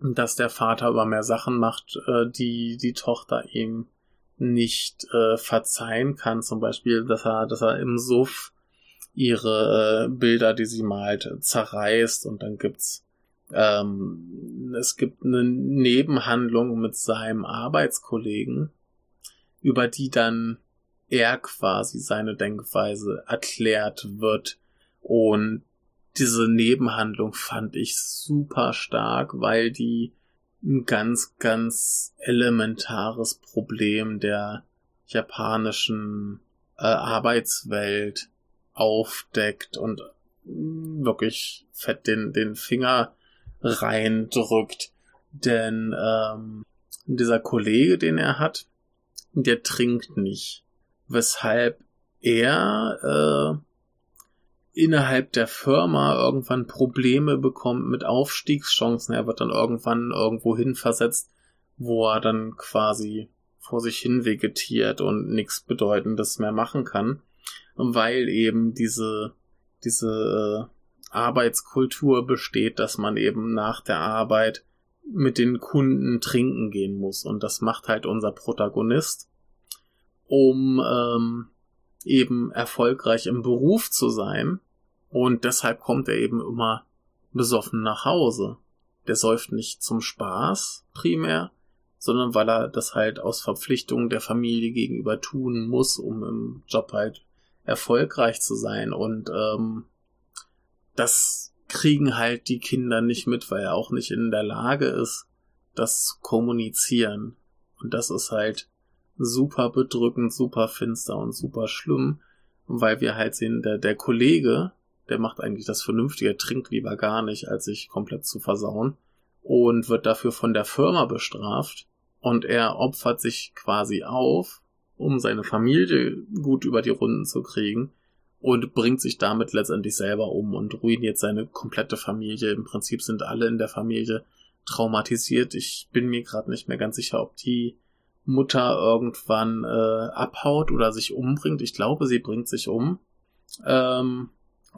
Speaker 1: dass der Vater aber mehr Sachen macht, äh, die die Tochter ihm nicht äh, verzeihen kann. Zum Beispiel, dass er, dass er im Suff ihre äh, Bilder, die sie malt, zerreißt und dann gibt's ähm, es gibt eine Nebenhandlung mit seinem Arbeitskollegen, über die dann er quasi seine Denkweise erklärt wird. Und diese Nebenhandlung fand ich super stark, weil die ein ganz, ganz elementares Problem der japanischen äh, Arbeitswelt aufdeckt und wirklich fett den, den Finger reindrückt. Denn ähm, dieser Kollege, den er hat, der trinkt nicht. Weshalb er äh, innerhalb der Firma irgendwann Probleme bekommt mit Aufstiegschancen. Er wird dann irgendwann irgendwo hin versetzt, wo er dann quasi vor sich hin vegetiert und nichts Bedeutendes mehr machen kann, weil eben diese, diese äh, Arbeitskultur besteht, dass man eben nach der Arbeit mit den Kunden trinken gehen muss. Und das macht halt unser Protagonist, um ähm, eben erfolgreich im Beruf zu sein. Und deshalb kommt er eben immer besoffen nach Hause. Der säuft nicht zum Spaß primär, sondern weil er das halt aus Verpflichtung der Familie gegenüber tun muss, um im Job halt erfolgreich zu sein. Und ähm, das kriegen halt die Kinder nicht mit, weil er auch nicht in der Lage ist, das zu kommunizieren. Und das ist halt super bedrückend, super finster und super schlimm, weil wir halt sehen, der, der Kollege, der macht eigentlich das Vernünftige, trinkt lieber gar nicht, als sich komplett zu versauen und wird dafür von der Firma bestraft und er opfert sich quasi auf, um seine Familie gut über die Runden zu kriegen und bringt sich damit letztendlich selber um und ruiniert seine komplette Familie. Im Prinzip sind alle in der Familie traumatisiert. Ich bin mir gerade nicht mehr ganz sicher, ob die Mutter irgendwann äh, abhaut oder sich umbringt. Ich glaube, sie bringt sich um. Ähm,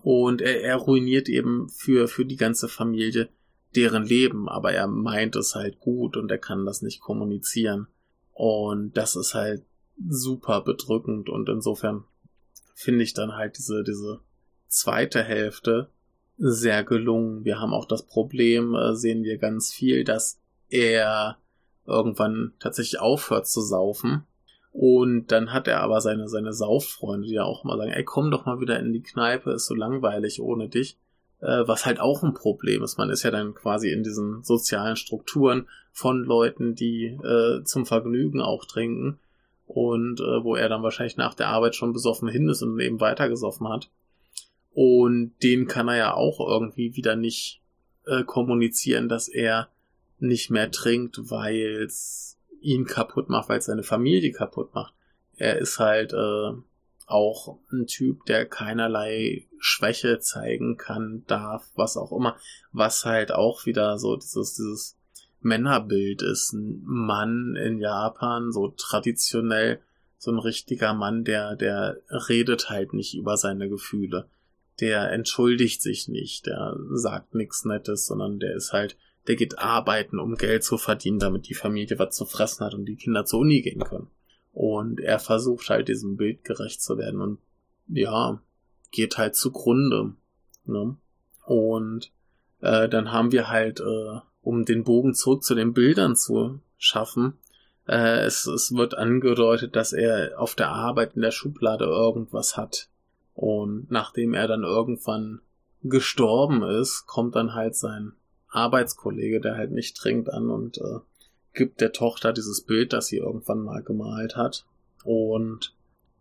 Speaker 1: und er, er ruiniert eben für, für die ganze Familie deren Leben, aber er meint es halt gut und er kann das nicht kommunizieren. Und das ist halt super bedrückend und insofern finde ich dann halt diese, diese zweite Hälfte sehr gelungen. Wir haben auch das Problem, äh, sehen wir ganz viel, dass er irgendwann tatsächlich aufhört zu saufen. Und dann hat er aber seine, seine Sauffreunde, die ja auch mal sagen, ey, komm doch mal wieder in die Kneipe, ist so langweilig ohne dich äh, was halt auch ein Problem ist. Man ist ja dann quasi in diesen sozialen Strukturen von Leuten, die äh, zum Vergnügen auch trinken und äh, wo er dann wahrscheinlich nach der Arbeit schon besoffen hin ist und eben weitergesoffen hat. Und den kann er ja auch irgendwie wieder nicht äh, kommunizieren, dass er nicht mehr trinkt, weil es ihn kaputt macht, weil es seine Familie kaputt macht. Er ist halt äh, auch ein Typ, der keinerlei Schwäche zeigen kann, darf, was auch immer, was halt auch wieder so dieses, dieses Männerbild ist. Ein Mann in Japan, so traditionell, so ein richtiger Mann, der, der redet halt nicht über seine Gefühle. Der entschuldigt sich nicht, der sagt nichts Nettes, sondern der ist halt, der geht arbeiten, um Geld zu verdienen, damit die Familie was zu fressen hat und die Kinder zur Uni gehen können. Und er versucht halt diesem Bild gerecht zu werden und ja, geht halt zugrunde. Ne? Und äh, dann haben wir halt, äh, um den Bogen zurück zu den Bildern zu schaffen, äh, es, es wird angedeutet, dass er auf der Arbeit in der Schublade irgendwas hat. Und nachdem er dann irgendwann gestorben ist, kommt dann halt sein Arbeitskollege, der halt nicht trinkt, an und äh, gibt der Tochter dieses Bild, das sie irgendwann mal gemalt hat und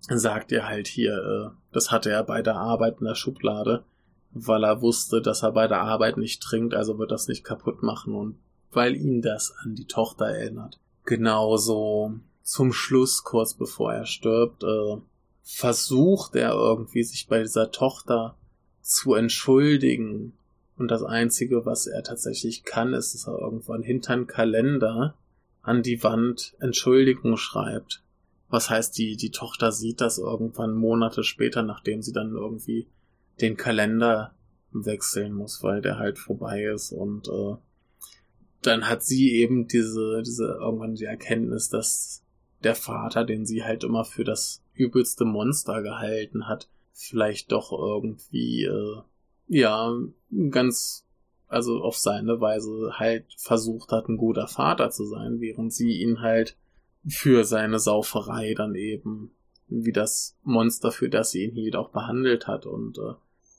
Speaker 1: sagt ihr halt hier, äh, das hatte er bei der Arbeit in der Schublade, weil er wusste, dass er bei der Arbeit nicht trinkt, also wird das nicht kaputt machen und weil ihn das an die Tochter erinnert. Genauso zum Schluss, kurz bevor er stirbt, äh, versucht er irgendwie sich bei dieser Tochter zu entschuldigen. Und das Einzige, was er tatsächlich kann, ist, dass er irgendwann hinter einen Kalender an die Wand Entschuldigung schreibt. Was heißt, die, die Tochter sieht das irgendwann Monate später, nachdem sie dann irgendwie den Kalender wechseln muss, weil der halt vorbei ist und äh, dann hat sie eben diese, diese irgendwann die Erkenntnis, dass der Vater, den sie halt immer für das übelste Monster gehalten hat, vielleicht doch irgendwie äh, ja ganz also auf seine Weise halt versucht hat, ein guter Vater zu sein, während sie ihn halt für seine Sauferei dann eben wie das Monster, für das sie ihn auch behandelt hat. Und äh,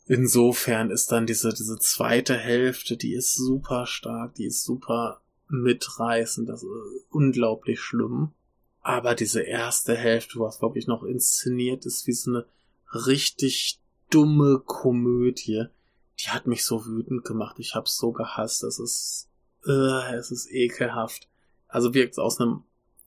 Speaker 1: insofern ist dann diese, diese zweite Hälfte, die ist super stark, die ist super mitreißend, das ist unglaublich schlimm. Aber diese erste Hälfte, was wirklich noch inszeniert ist, wie so eine richtig dumme Komödie, die hat mich so wütend gemacht. Ich hab's so gehasst. Es ist, äh, es ist ekelhaft. Also wirkt aus einem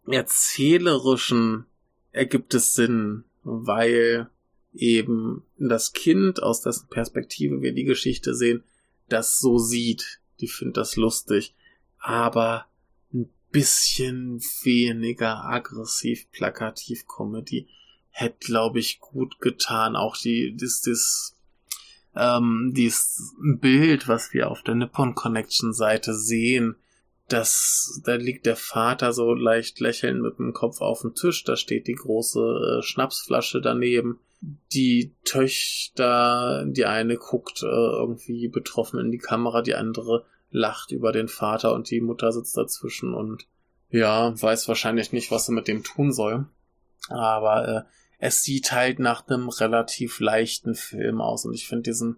Speaker 1: erzählerischen ergibt es Sinn, weil eben das Kind, aus dessen Perspektive wir die Geschichte sehen, das so sieht. Die findet das lustig. Aber ein bisschen weniger aggressiv, plakativ Comedy hätte, glaube ich, gut getan. Auch die, das, das, ähm, dieses Bild, was wir auf der Nippon Connection Seite sehen, das, da liegt der Vater so leicht lächelnd mit dem Kopf auf dem Tisch, da steht die große äh, Schnapsflasche daneben. Die Töchter, die eine guckt äh, irgendwie betroffen in die Kamera, die andere lacht über den Vater und die Mutter sitzt dazwischen und ja, weiß wahrscheinlich nicht, was sie mit dem tun soll. Aber äh, es sieht halt nach einem relativ leichten Film aus. Und ich finde diesen,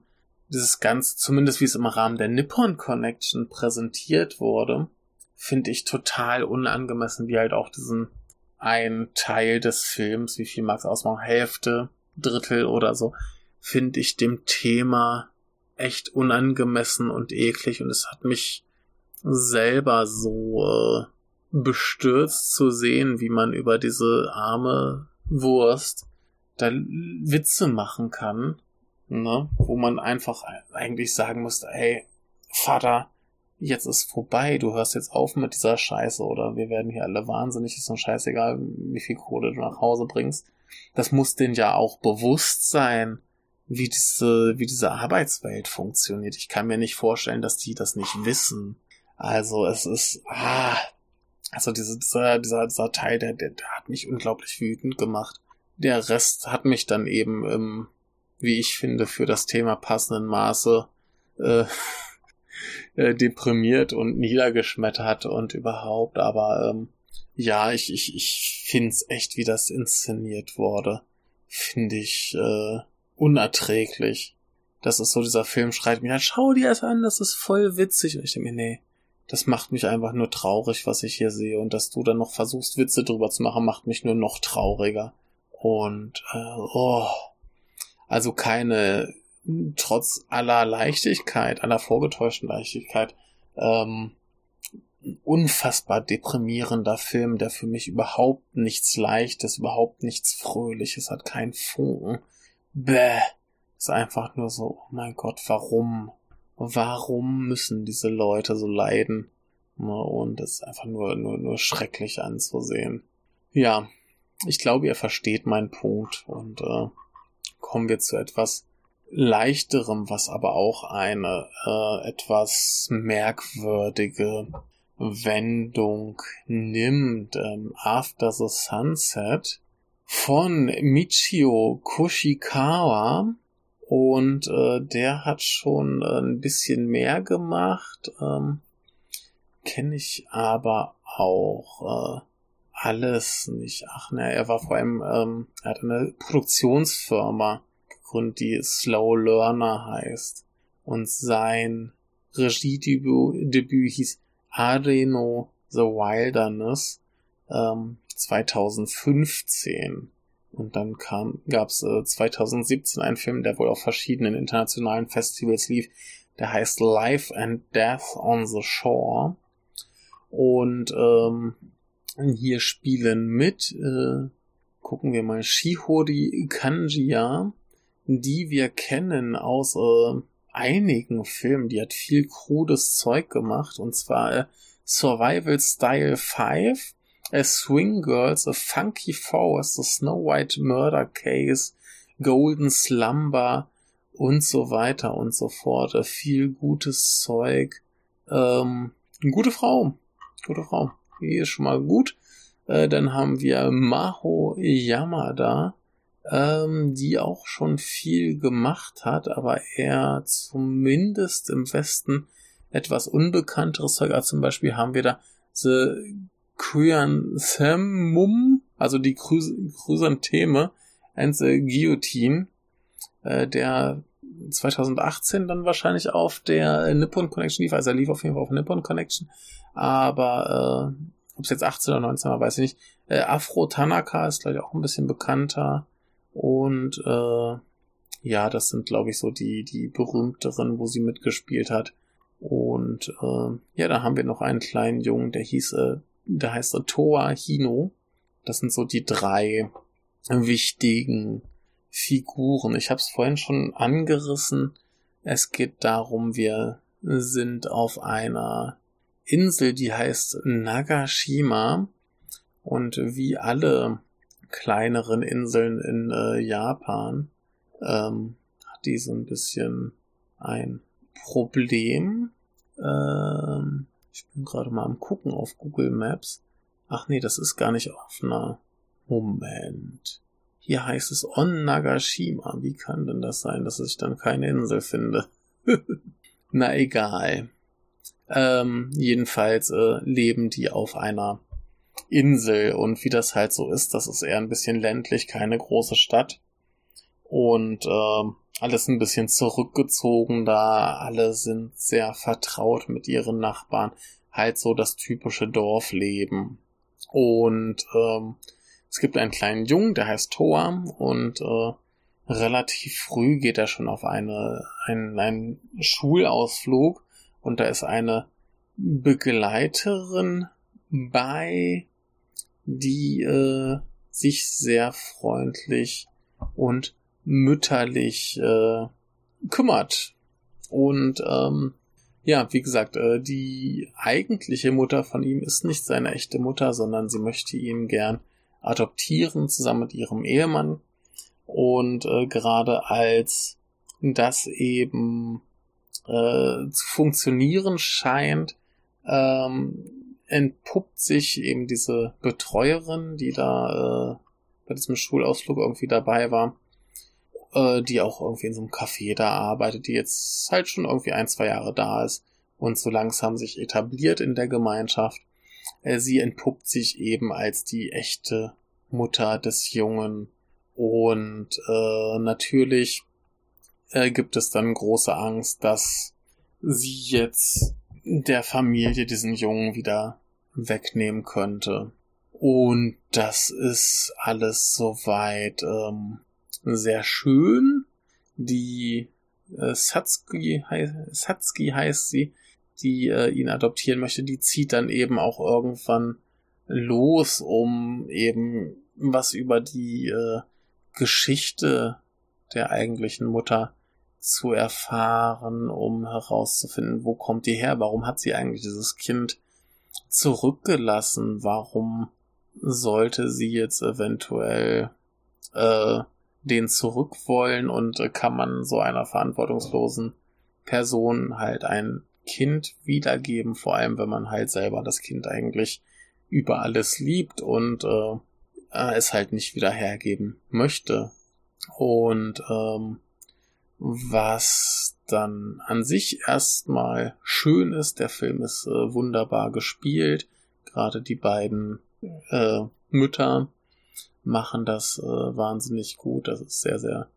Speaker 1: dieses Ganze, zumindest wie es im Rahmen der Nippon Connection präsentiert wurde, finde ich total unangemessen, wie halt auch diesen ein Teil des Films, wie viel mag es ausmachen, Hälfte, Drittel oder so, finde ich dem Thema echt unangemessen und eklig. Und es hat mich selber so äh, bestürzt zu sehen, wie man über diese arme Wurst da Witze machen kann, ne, wo man einfach eigentlich sagen müsste, ey, Vater, jetzt ist vorbei, du hörst jetzt auf mit dieser Scheiße oder wir werden hier alle wahnsinnig, ist so scheißegal, wie viel Kohle du nach Hause bringst. Das muss denen ja auch bewusst sein, wie diese, wie diese Arbeitswelt funktioniert. Ich kann mir nicht vorstellen, dass die das nicht wissen. Also es ist, ah, also diese, dieser, dieser, dieser Teil, der, der, der hat mich unglaublich wütend gemacht. Der Rest hat mich dann eben im, wie ich finde, für das Thema passenden Maße äh, äh, deprimiert und niedergeschmettert und überhaupt, aber ähm, ja, ich, ich, ich find's echt, wie das inszeniert wurde. Finde ich äh, unerträglich. Das ist so, dieser Film schreit mir, schau dir das an, das ist voll witzig. Und ich denke mir, nee, das macht mich einfach nur traurig, was ich hier sehe. Und dass du dann noch versuchst, Witze drüber zu machen, macht mich nur noch trauriger. Und, äh, oh, also keine trotz aller Leichtigkeit, aller vorgetäuschten Leichtigkeit, ähm, unfassbar deprimierender Film, der für mich überhaupt nichts Leichtes, überhaupt nichts Fröhliches hat, keinen Funken. Bäh. Ist einfach nur so, oh mein Gott, warum? Warum müssen diese Leute so leiden? Und es ist einfach nur, nur, nur schrecklich anzusehen. Ja, ich glaube, ihr versteht meinen Punkt und äh, kommen wir zu etwas, leichterem, was aber auch eine äh, etwas merkwürdige Wendung nimmt. Ähm, After the Sunset von Michio Kushikawa und äh, der hat schon äh, ein bisschen mehr gemacht. Ähm, Kenne ich aber auch äh, alles nicht. Ach ne, er war vor allem, ähm, er hat eine Produktionsfirma Grund, die Slow Learner heißt. Und sein Regiedebüt Debüt hieß Areno The Wilderness ähm, 2015. Und dann kam, gab's äh, 2017 einen Film, der wohl auf verschiedenen internationalen Festivals lief. Der heißt Life and Death on the Shore. Und ähm, hier spielen mit, äh, gucken wir mal, Shihori Kanjiya, die wir kennen aus äh, einigen Filmen. Die hat viel krudes Zeug gemacht. Und zwar äh, Survival Style 5, A Swing Girls, A Funky Forest, The Snow White Murder Case, Golden Slumber und so weiter und so fort. Viel gutes Zeug. Ähm, gute Frau. Gute Frau. Die ist schon mal gut. Äh, dann haben wir Maho Yamada ähm, die auch schon viel gemacht hat, aber eher zumindest im Westen etwas unbekannteres Zeug. Also zum Beispiel haben wir da The Chrysanthemum, also die Chrysantheme and the Guillotine, äh, der 2018 dann wahrscheinlich auf der Nippon Connection lief, also er lief auf jeden Fall auf Nippon Connection, aber äh, ob es jetzt 18 oder 19 war, weiß ich nicht. Äh, Afro Tanaka ist glaube ich auch ein bisschen bekannter. Und äh, ja, das sind, glaube ich, so die, die berühmteren, wo sie mitgespielt hat. Und äh, ja, da haben wir noch einen kleinen Jungen, der hieß, äh, der heißt äh, Toa Hino. Das sind so die drei wichtigen Figuren. Ich habe es vorhin schon angerissen. Es geht darum, wir sind auf einer Insel, die heißt Nagashima. Und wie alle kleineren Inseln in äh, Japan ähm, hat die so ein bisschen ein Problem. Ähm, ich bin gerade mal am gucken auf Google Maps. Ach nee, das ist gar nicht auf einer. Moment. Hier heißt es On Nagashima. Wie kann denn das sein, dass ich dann keine Insel finde? Na egal. Ähm, jedenfalls äh, leben die auf einer Insel und wie das halt so ist, das ist eher ein bisschen ländlich, keine große Stadt. Und äh, alles ein bisschen zurückgezogen da, alle sind sehr vertraut mit ihren Nachbarn, halt so das typische Dorfleben. Und ähm, es gibt einen kleinen Jungen, der heißt Toa und äh, relativ früh geht er schon auf eine, einen, einen Schulausflug. Und da ist eine Begleiterin bei, die äh, sich sehr freundlich und mütterlich äh, kümmert. Und ähm, ja, wie gesagt, äh, die eigentliche Mutter von ihm ist nicht seine echte Mutter, sondern sie möchte ihn gern adoptieren zusammen mit ihrem Ehemann. Und äh, gerade als das eben äh, zu funktionieren scheint, ähm, entpuppt sich eben diese Betreuerin, die da äh, bei diesem Schulausflug irgendwie dabei war, äh, die auch irgendwie in so einem Café da arbeitet, die jetzt halt schon irgendwie ein, zwei Jahre da ist und so langsam sich etabliert in der Gemeinschaft. Äh, sie entpuppt sich eben als die echte Mutter des Jungen und äh, natürlich äh, gibt es dann große Angst, dass sie jetzt der Familie diesen Jungen wieder wegnehmen könnte. Und das ist alles soweit ähm, sehr schön. Die äh, Satsuki, hei Satsuki heißt sie, die äh, ihn adoptieren möchte, die zieht dann eben auch irgendwann los, um eben was über die äh, Geschichte der eigentlichen Mutter zu erfahren, um herauszufinden, wo kommt die her, warum hat sie eigentlich dieses Kind zurückgelassen, warum sollte sie jetzt eventuell äh, den zurück wollen und äh, kann man so einer verantwortungslosen Person halt ein Kind wiedergeben, vor allem wenn man halt selber das Kind eigentlich über alles liebt und äh, es halt nicht wieder hergeben möchte. Und ähm, was dann an sich erstmal schön ist, der Film ist äh, wunderbar gespielt, gerade die beiden äh, Mütter machen das äh, wahnsinnig gut. Das ist sehr, sehr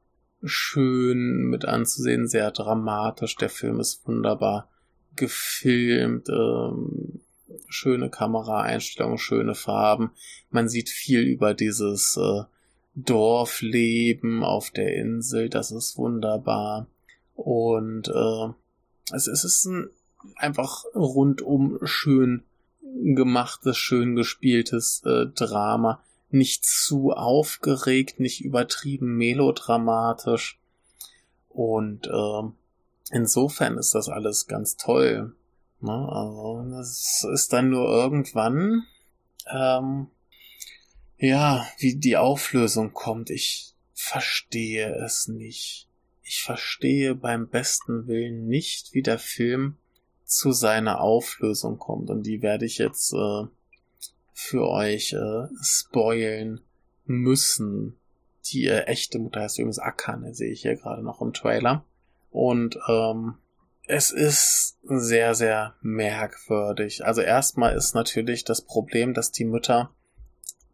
Speaker 1: schön mit anzusehen, sehr dramatisch. Der Film ist wunderbar gefilmt, ähm, schöne Kameraeinstellungen, schöne Farben. Man sieht viel über dieses äh, Dorfleben auf der Insel. Das ist wunderbar. Und äh, es, es ist ein einfach rundum schön gemachtes, schön gespieltes äh, Drama nicht zu aufgeregt, nicht übertrieben melodramatisch. Und äh, insofern ist das alles ganz toll. Ne? Also, das ist dann nur irgendwann, ähm, ja, wie die Auflösung kommt. Ich verstehe es nicht. Ich verstehe beim besten Willen nicht, wie der Film zu seiner Auflösung kommt. Und die werde ich jetzt äh, für euch äh, spoilen müssen. Die äh, echte Mutter heißt übrigens Akane, sehe ich hier gerade noch im Trailer. Und ähm, es ist sehr, sehr merkwürdig. Also erstmal ist natürlich das Problem, dass die Mütter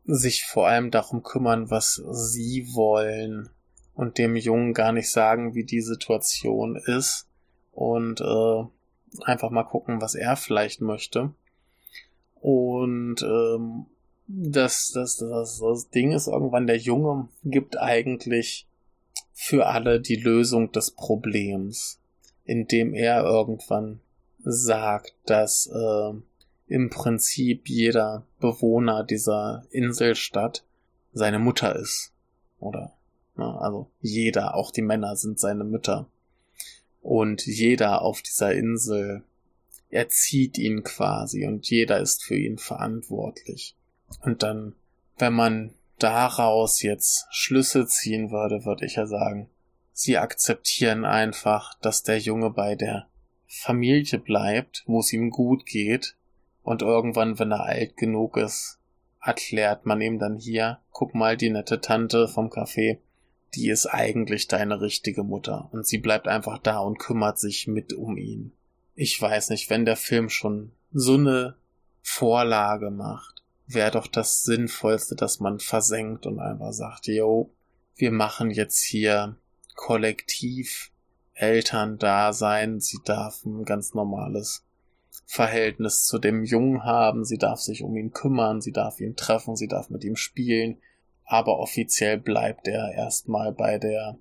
Speaker 1: sich vor allem darum kümmern, was sie wollen und dem Jungen gar nicht sagen, wie die Situation ist und äh, einfach mal gucken, was er vielleicht möchte. Und ähm, das, das, das, das Ding ist irgendwann, der Junge gibt eigentlich für alle die Lösung des Problems, indem er irgendwann sagt, dass äh, im Prinzip jeder Bewohner dieser Inselstadt seine Mutter ist. Oder, na, also jeder, auch die Männer sind seine Mütter. Und jeder auf dieser Insel erzieht ihn quasi und jeder ist für ihn verantwortlich. Und dann, wenn man daraus jetzt Schlüsse ziehen würde, würde ich ja sagen, sie akzeptieren einfach, dass der Junge bei der Familie bleibt, wo es ihm gut geht, und irgendwann, wenn er alt genug ist, erklärt man ihm dann hier, guck mal, die nette Tante vom Café, die ist eigentlich deine richtige Mutter, und sie bleibt einfach da und kümmert sich mit um ihn. Ich weiß nicht, wenn der Film schon so eine Vorlage macht, wäre doch das Sinnvollste, dass man versenkt und einfach sagt, yo, wir machen jetzt hier kollektiv Eltern da sein, sie darf ein ganz normales Verhältnis zu dem Jungen haben, sie darf sich um ihn kümmern, sie darf ihn treffen, sie darf mit ihm spielen, aber offiziell bleibt er erstmal bei der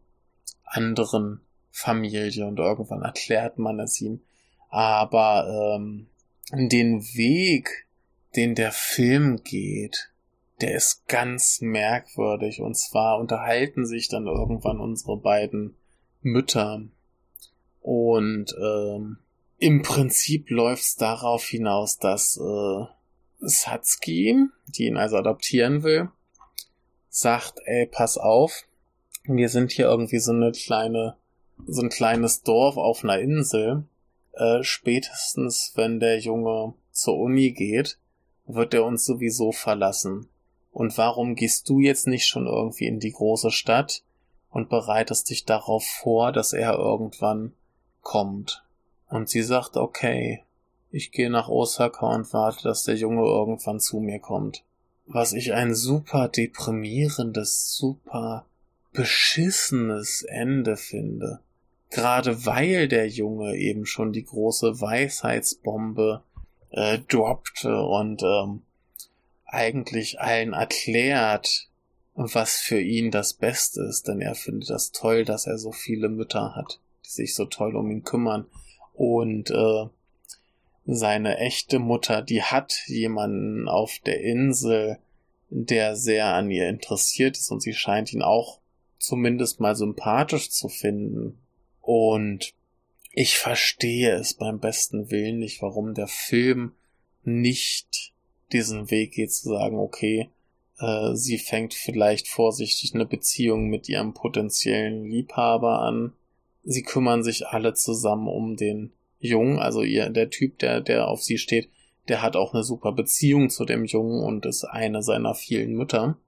Speaker 1: anderen Familie und irgendwann erklärt man es ihm. Aber ähm, den Weg, den der Film geht, der ist ganz merkwürdig. Und zwar unterhalten sich dann irgendwann unsere beiden Mütter. Und ähm, im Prinzip läuft's darauf hinaus, dass äh, Satsuki, die ihn also adoptieren will, sagt, ey, pass auf, wir sind hier irgendwie so eine kleine, so ein kleines Dorf auf einer Insel. Äh, spätestens, wenn der Junge zur Uni geht, wird er uns sowieso verlassen. Und warum gehst du jetzt nicht schon irgendwie in die große Stadt und bereitest dich darauf vor, dass er irgendwann kommt? Und sie sagt, okay, ich gehe nach Osaka und warte, dass der Junge irgendwann zu mir kommt. Was ich ein super deprimierendes, super beschissenes Ende finde. Gerade weil der Junge eben schon die große Weisheitsbombe äh, droppt und ähm, eigentlich allen erklärt, was für ihn das Beste ist, denn er findet das toll, dass er so viele Mütter hat, die sich so toll um ihn kümmern. Und äh, seine echte Mutter, die hat jemanden auf der Insel, der sehr an ihr interessiert ist und sie scheint ihn auch zumindest mal sympathisch zu finden. Und ich verstehe es beim besten Willen nicht, warum der Film nicht diesen Weg geht zu sagen, okay, äh, sie fängt vielleicht vorsichtig eine Beziehung mit ihrem potenziellen Liebhaber an. Sie kümmern sich alle zusammen um den Jungen, also ihr, der Typ, der, der auf sie steht, der hat auch eine super Beziehung zu dem Jungen und ist eine seiner vielen Mütter.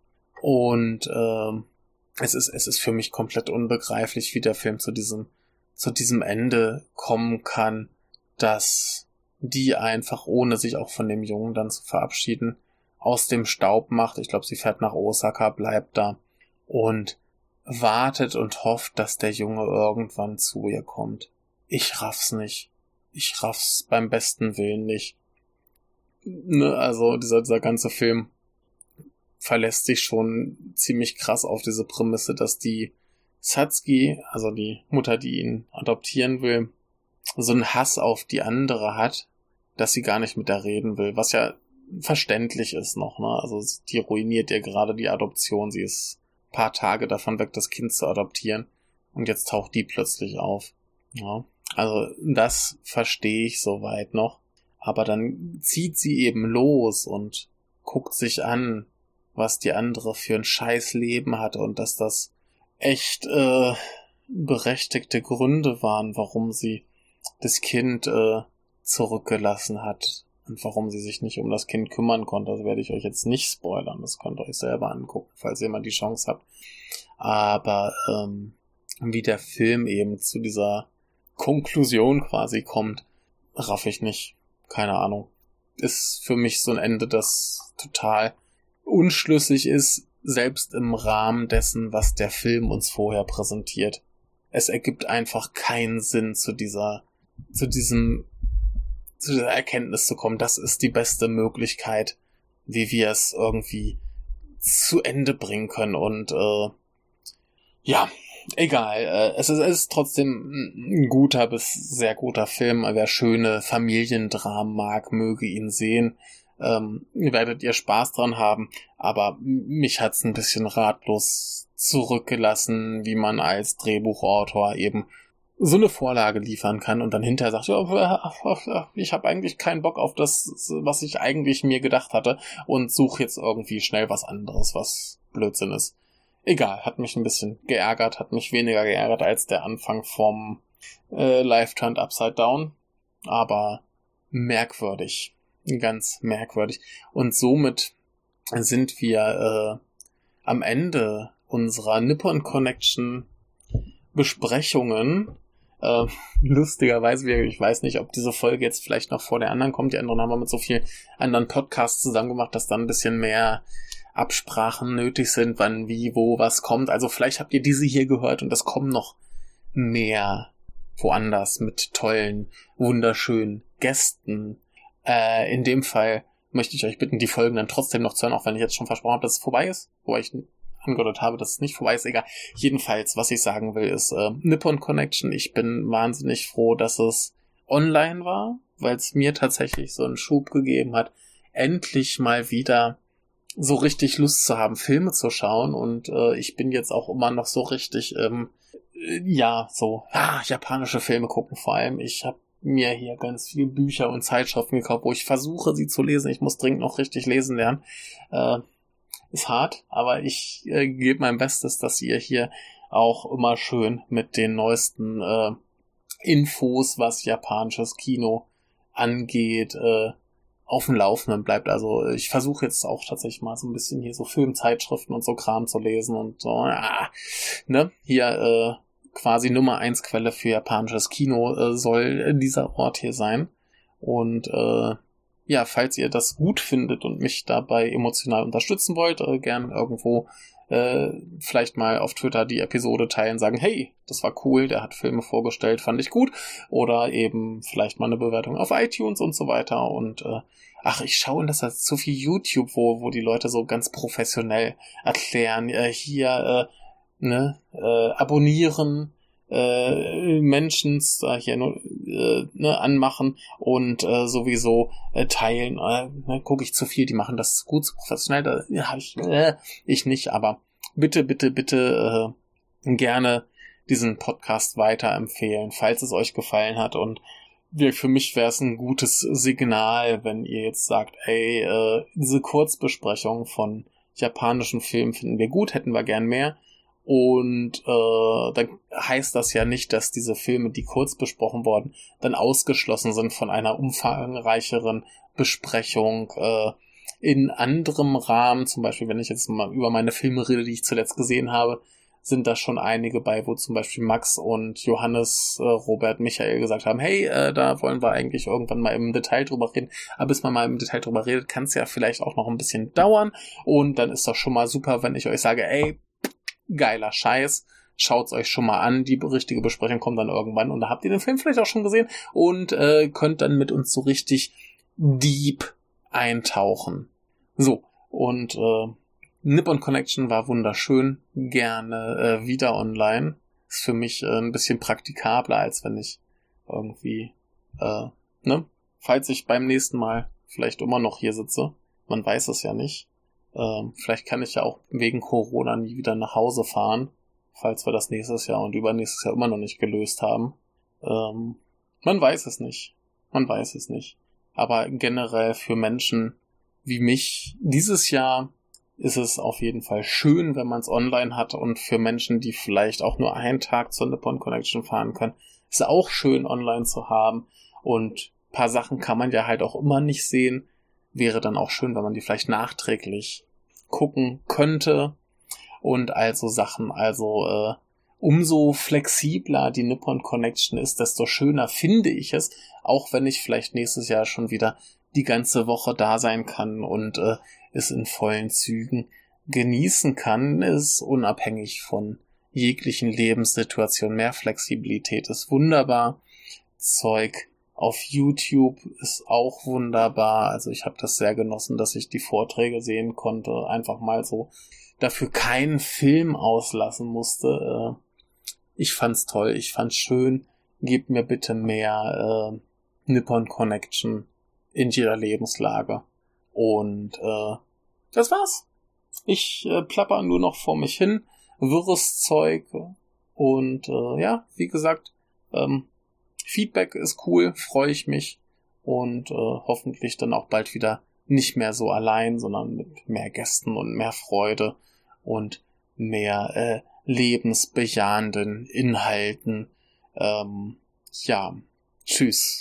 Speaker 1: Und äh, es ist, es ist für mich komplett unbegreiflich, wie der Film zu diesem zu diesem Ende kommen kann, dass die einfach, ohne sich auch von dem Jungen dann zu verabschieden, aus dem Staub macht. Ich glaube, sie fährt nach Osaka, bleibt da und wartet und hofft, dass der Junge irgendwann zu ihr kommt. Ich raff's nicht. Ich raff's beim besten Willen nicht. Ne, also dieser, dieser ganze Film verlässt sich schon ziemlich krass auf diese Prämisse, dass die Satsuki, also die Mutter, die ihn adoptieren will, so einen Hass auf die andere hat, dass sie gar nicht mit der reden will, was ja verständlich ist noch, ne? Also die ruiniert ihr gerade die Adoption. Sie ist paar Tage davon weg, das Kind zu adoptieren. Und jetzt taucht die plötzlich auf. Ja. Also das verstehe ich soweit noch. Aber dann zieht sie eben los und guckt sich an, was die andere für ein scheiß Leben hat und dass das echt äh, berechtigte Gründe waren, warum sie das Kind äh, zurückgelassen hat und warum sie sich nicht um das Kind kümmern konnte. Das werde ich euch jetzt nicht spoilern. Das könnt ihr euch selber angucken, falls ihr mal die Chance habt. Aber ähm, wie der Film eben zu dieser Konklusion quasi kommt, raff ich nicht. Keine Ahnung. Ist für mich so ein Ende, das total unschlüssig ist, selbst im Rahmen dessen, was der Film uns vorher präsentiert. Es ergibt einfach keinen Sinn zu dieser, zu diesem, zu dieser Erkenntnis zu kommen. Das ist die beste Möglichkeit, wie wir es irgendwie zu Ende bringen können. Und äh, ja, egal. Äh, es, ist, es ist trotzdem ein guter bis sehr guter Film. Wer schöne Familiendramen mag, möge ihn sehen. Ähm, werdet ihr Spaß dran haben. Aber mich hat's ein bisschen ratlos zurückgelassen, wie man als Drehbuchautor eben so eine Vorlage liefern kann und dann hinterher sagt, ich habe eigentlich keinen Bock auf das, was ich eigentlich mir gedacht hatte und suche jetzt irgendwie schnell was anderes, was Blödsinn ist. Egal, hat mich ein bisschen geärgert, hat mich weniger geärgert als der Anfang vom äh, Live Turned Upside Down, aber merkwürdig, ganz merkwürdig. Und somit sind wir äh, am Ende unserer Nippon Connection Besprechungen äh, lustigerweise, ich weiß nicht, ob diese Folge jetzt vielleicht noch vor der anderen kommt. Die anderen haben wir mit so vielen anderen Podcasts zusammen gemacht, dass dann ein bisschen mehr Absprachen nötig sind, wann, wie, wo, was kommt. Also vielleicht habt ihr diese hier gehört und es kommen noch mehr woanders mit tollen, wunderschönen Gästen. Äh, in dem Fall möchte ich euch bitten, die Folgen dann trotzdem noch zu hören, auch wenn ich jetzt schon versprochen habe, dass es vorbei ist, wo ich angedeutet habe, dass es nicht vorbei ist, egal. Jedenfalls, was ich sagen will, ist äh, Nippon Connection. Ich bin wahnsinnig froh, dass es online war, weil es mir tatsächlich so einen Schub gegeben hat, endlich mal wieder so richtig Lust zu haben, Filme zu schauen. Und äh, ich bin jetzt auch immer noch so richtig, ähm, äh, ja, so, ja, japanische Filme gucken vor allem. Ich habe mir hier ganz viele Bücher und Zeitschriften gekauft, wo ich versuche, sie zu lesen. Ich muss dringend noch richtig lesen lernen. Äh, ist hart, aber ich äh, gebe mein Bestes, dass ihr hier auch immer schön mit den neuesten äh, Infos, was japanisches Kino angeht, äh, auf dem Laufenden bleibt. Also ich versuche jetzt auch tatsächlich mal so ein bisschen hier so Filmzeitschriften und so Kram zu lesen und so, ja, ne, hier äh, quasi Nummer eins Quelle für japanisches Kino äh, soll dieser Ort hier sein. Und äh, ja, falls ihr das gut findet und mich dabei emotional unterstützen wollt, äh, gern irgendwo äh, vielleicht mal auf Twitter die Episode teilen, sagen, hey, das war cool, der hat Filme vorgestellt, fand ich gut. Oder eben vielleicht mal eine Bewertung auf iTunes und so weiter. Und äh, ach, ich schaue in das so viel YouTube, wo, wo die Leute so ganz professionell erklären, äh, hier, äh, ne, äh, abonnieren, äh, Menschen äh, ne, anmachen und äh, sowieso äh, teilen. Äh, ne, Gucke ich zu viel, die machen das gut, so professionell. Da ja, ich, äh, ich nicht, aber bitte, bitte, bitte äh, gerne diesen Podcast weiterempfehlen, falls es euch gefallen hat und für mich wäre es ein gutes Signal, wenn ihr jetzt sagt, ey, äh, diese Kurzbesprechung von japanischen Filmen finden wir gut, hätten wir gern mehr. Und äh, dann heißt das ja nicht, dass diese Filme, die kurz besprochen wurden, dann ausgeschlossen sind von einer umfangreicheren Besprechung äh, in anderem Rahmen. Zum Beispiel, wenn ich jetzt mal über meine Filme rede, die ich zuletzt gesehen habe, sind da schon einige bei, wo zum Beispiel Max und Johannes, äh, Robert, Michael gesagt haben, hey, äh, da wollen wir eigentlich irgendwann mal im Detail drüber reden. Aber bis man mal im Detail drüber redet, kann es ja vielleicht auch noch ein bisschen dauern. Und dann ist doch schon mal super, wenn ich euch sage, ey, geiler Scheiß. Schaut's euch schon mal an. Die richtige Besprechung kommt dann irgendwann und da habt ihr den Film vielleicht auch schon gesehen und äh, könnt dann mit uns so richtig deep eintauchen. So, und äh, Nippon Connection war wunderschön. Gerne äh, wieder online. Ist für mich äh, ein bisschen praktikabler, als wenn ich irgendwie, äh, ne? Falls ich beim nächsten Mal vielleicht immer noch hier sitze. Man weiß es ja nicht. Ähm, vielleicht kann ich ja auch wegen Corona nie wieder nach Hause fahren, falls wir das nächstes Jahr und übernächstes Jahr immer noch nicht gelöst haben. Ähm, man weiß es nicht. Man weiß es nicht. Aber generell für Menschen wie mich dieses Jahr ist es auf jeden Fall schön, wenn man es online hat und für Menschen, die vielleicht auch nur einen Tag zur Nippon Connection fahren können, ist es auch schön online zu haben und paar Sachen kann man ja halt auch immer nicht sehen wäre dann auch schön, wenn man die vielleicht nachträglich gucken könnte. Und also Sachen, also äh, umso flexibler die Nippon Connection ist, desto schöner finde ich es, auch wenn ich vielleicht nächstes Jahr schon wieder die ganze Woche da sein kann und äh, es in vollen Zügen genießen kann, ist unabhängig von jeglichen Lebenssituationen. Mehr Flexibilität ist wunderbar. Zeug auf YouTube ist auch wunderbar. Also ich habe das sehr genossen, dass ich die Vorträge sehen konnte. Einfach mal so dafür keinen Film auslassen musste. Ich fand's toll, ich fand's schön. Gebt mir bitte mehr äh, Nippon Connection in jeder Lebenslage. Und äh, das war's. Ich äh, plapper nur noch vor mich hin, wirres Zeug. Und äh, ja, wie gesagt, ähm, Feedback ist cool, freue ich mich. Und äh, hoffentlich dann auch bald wieder nicht mehr so allein, sondern mit mehr Gästen und mehr Freude und mehr äh, lebensbejahenden Inhalten. Ähm, ja, tschüss.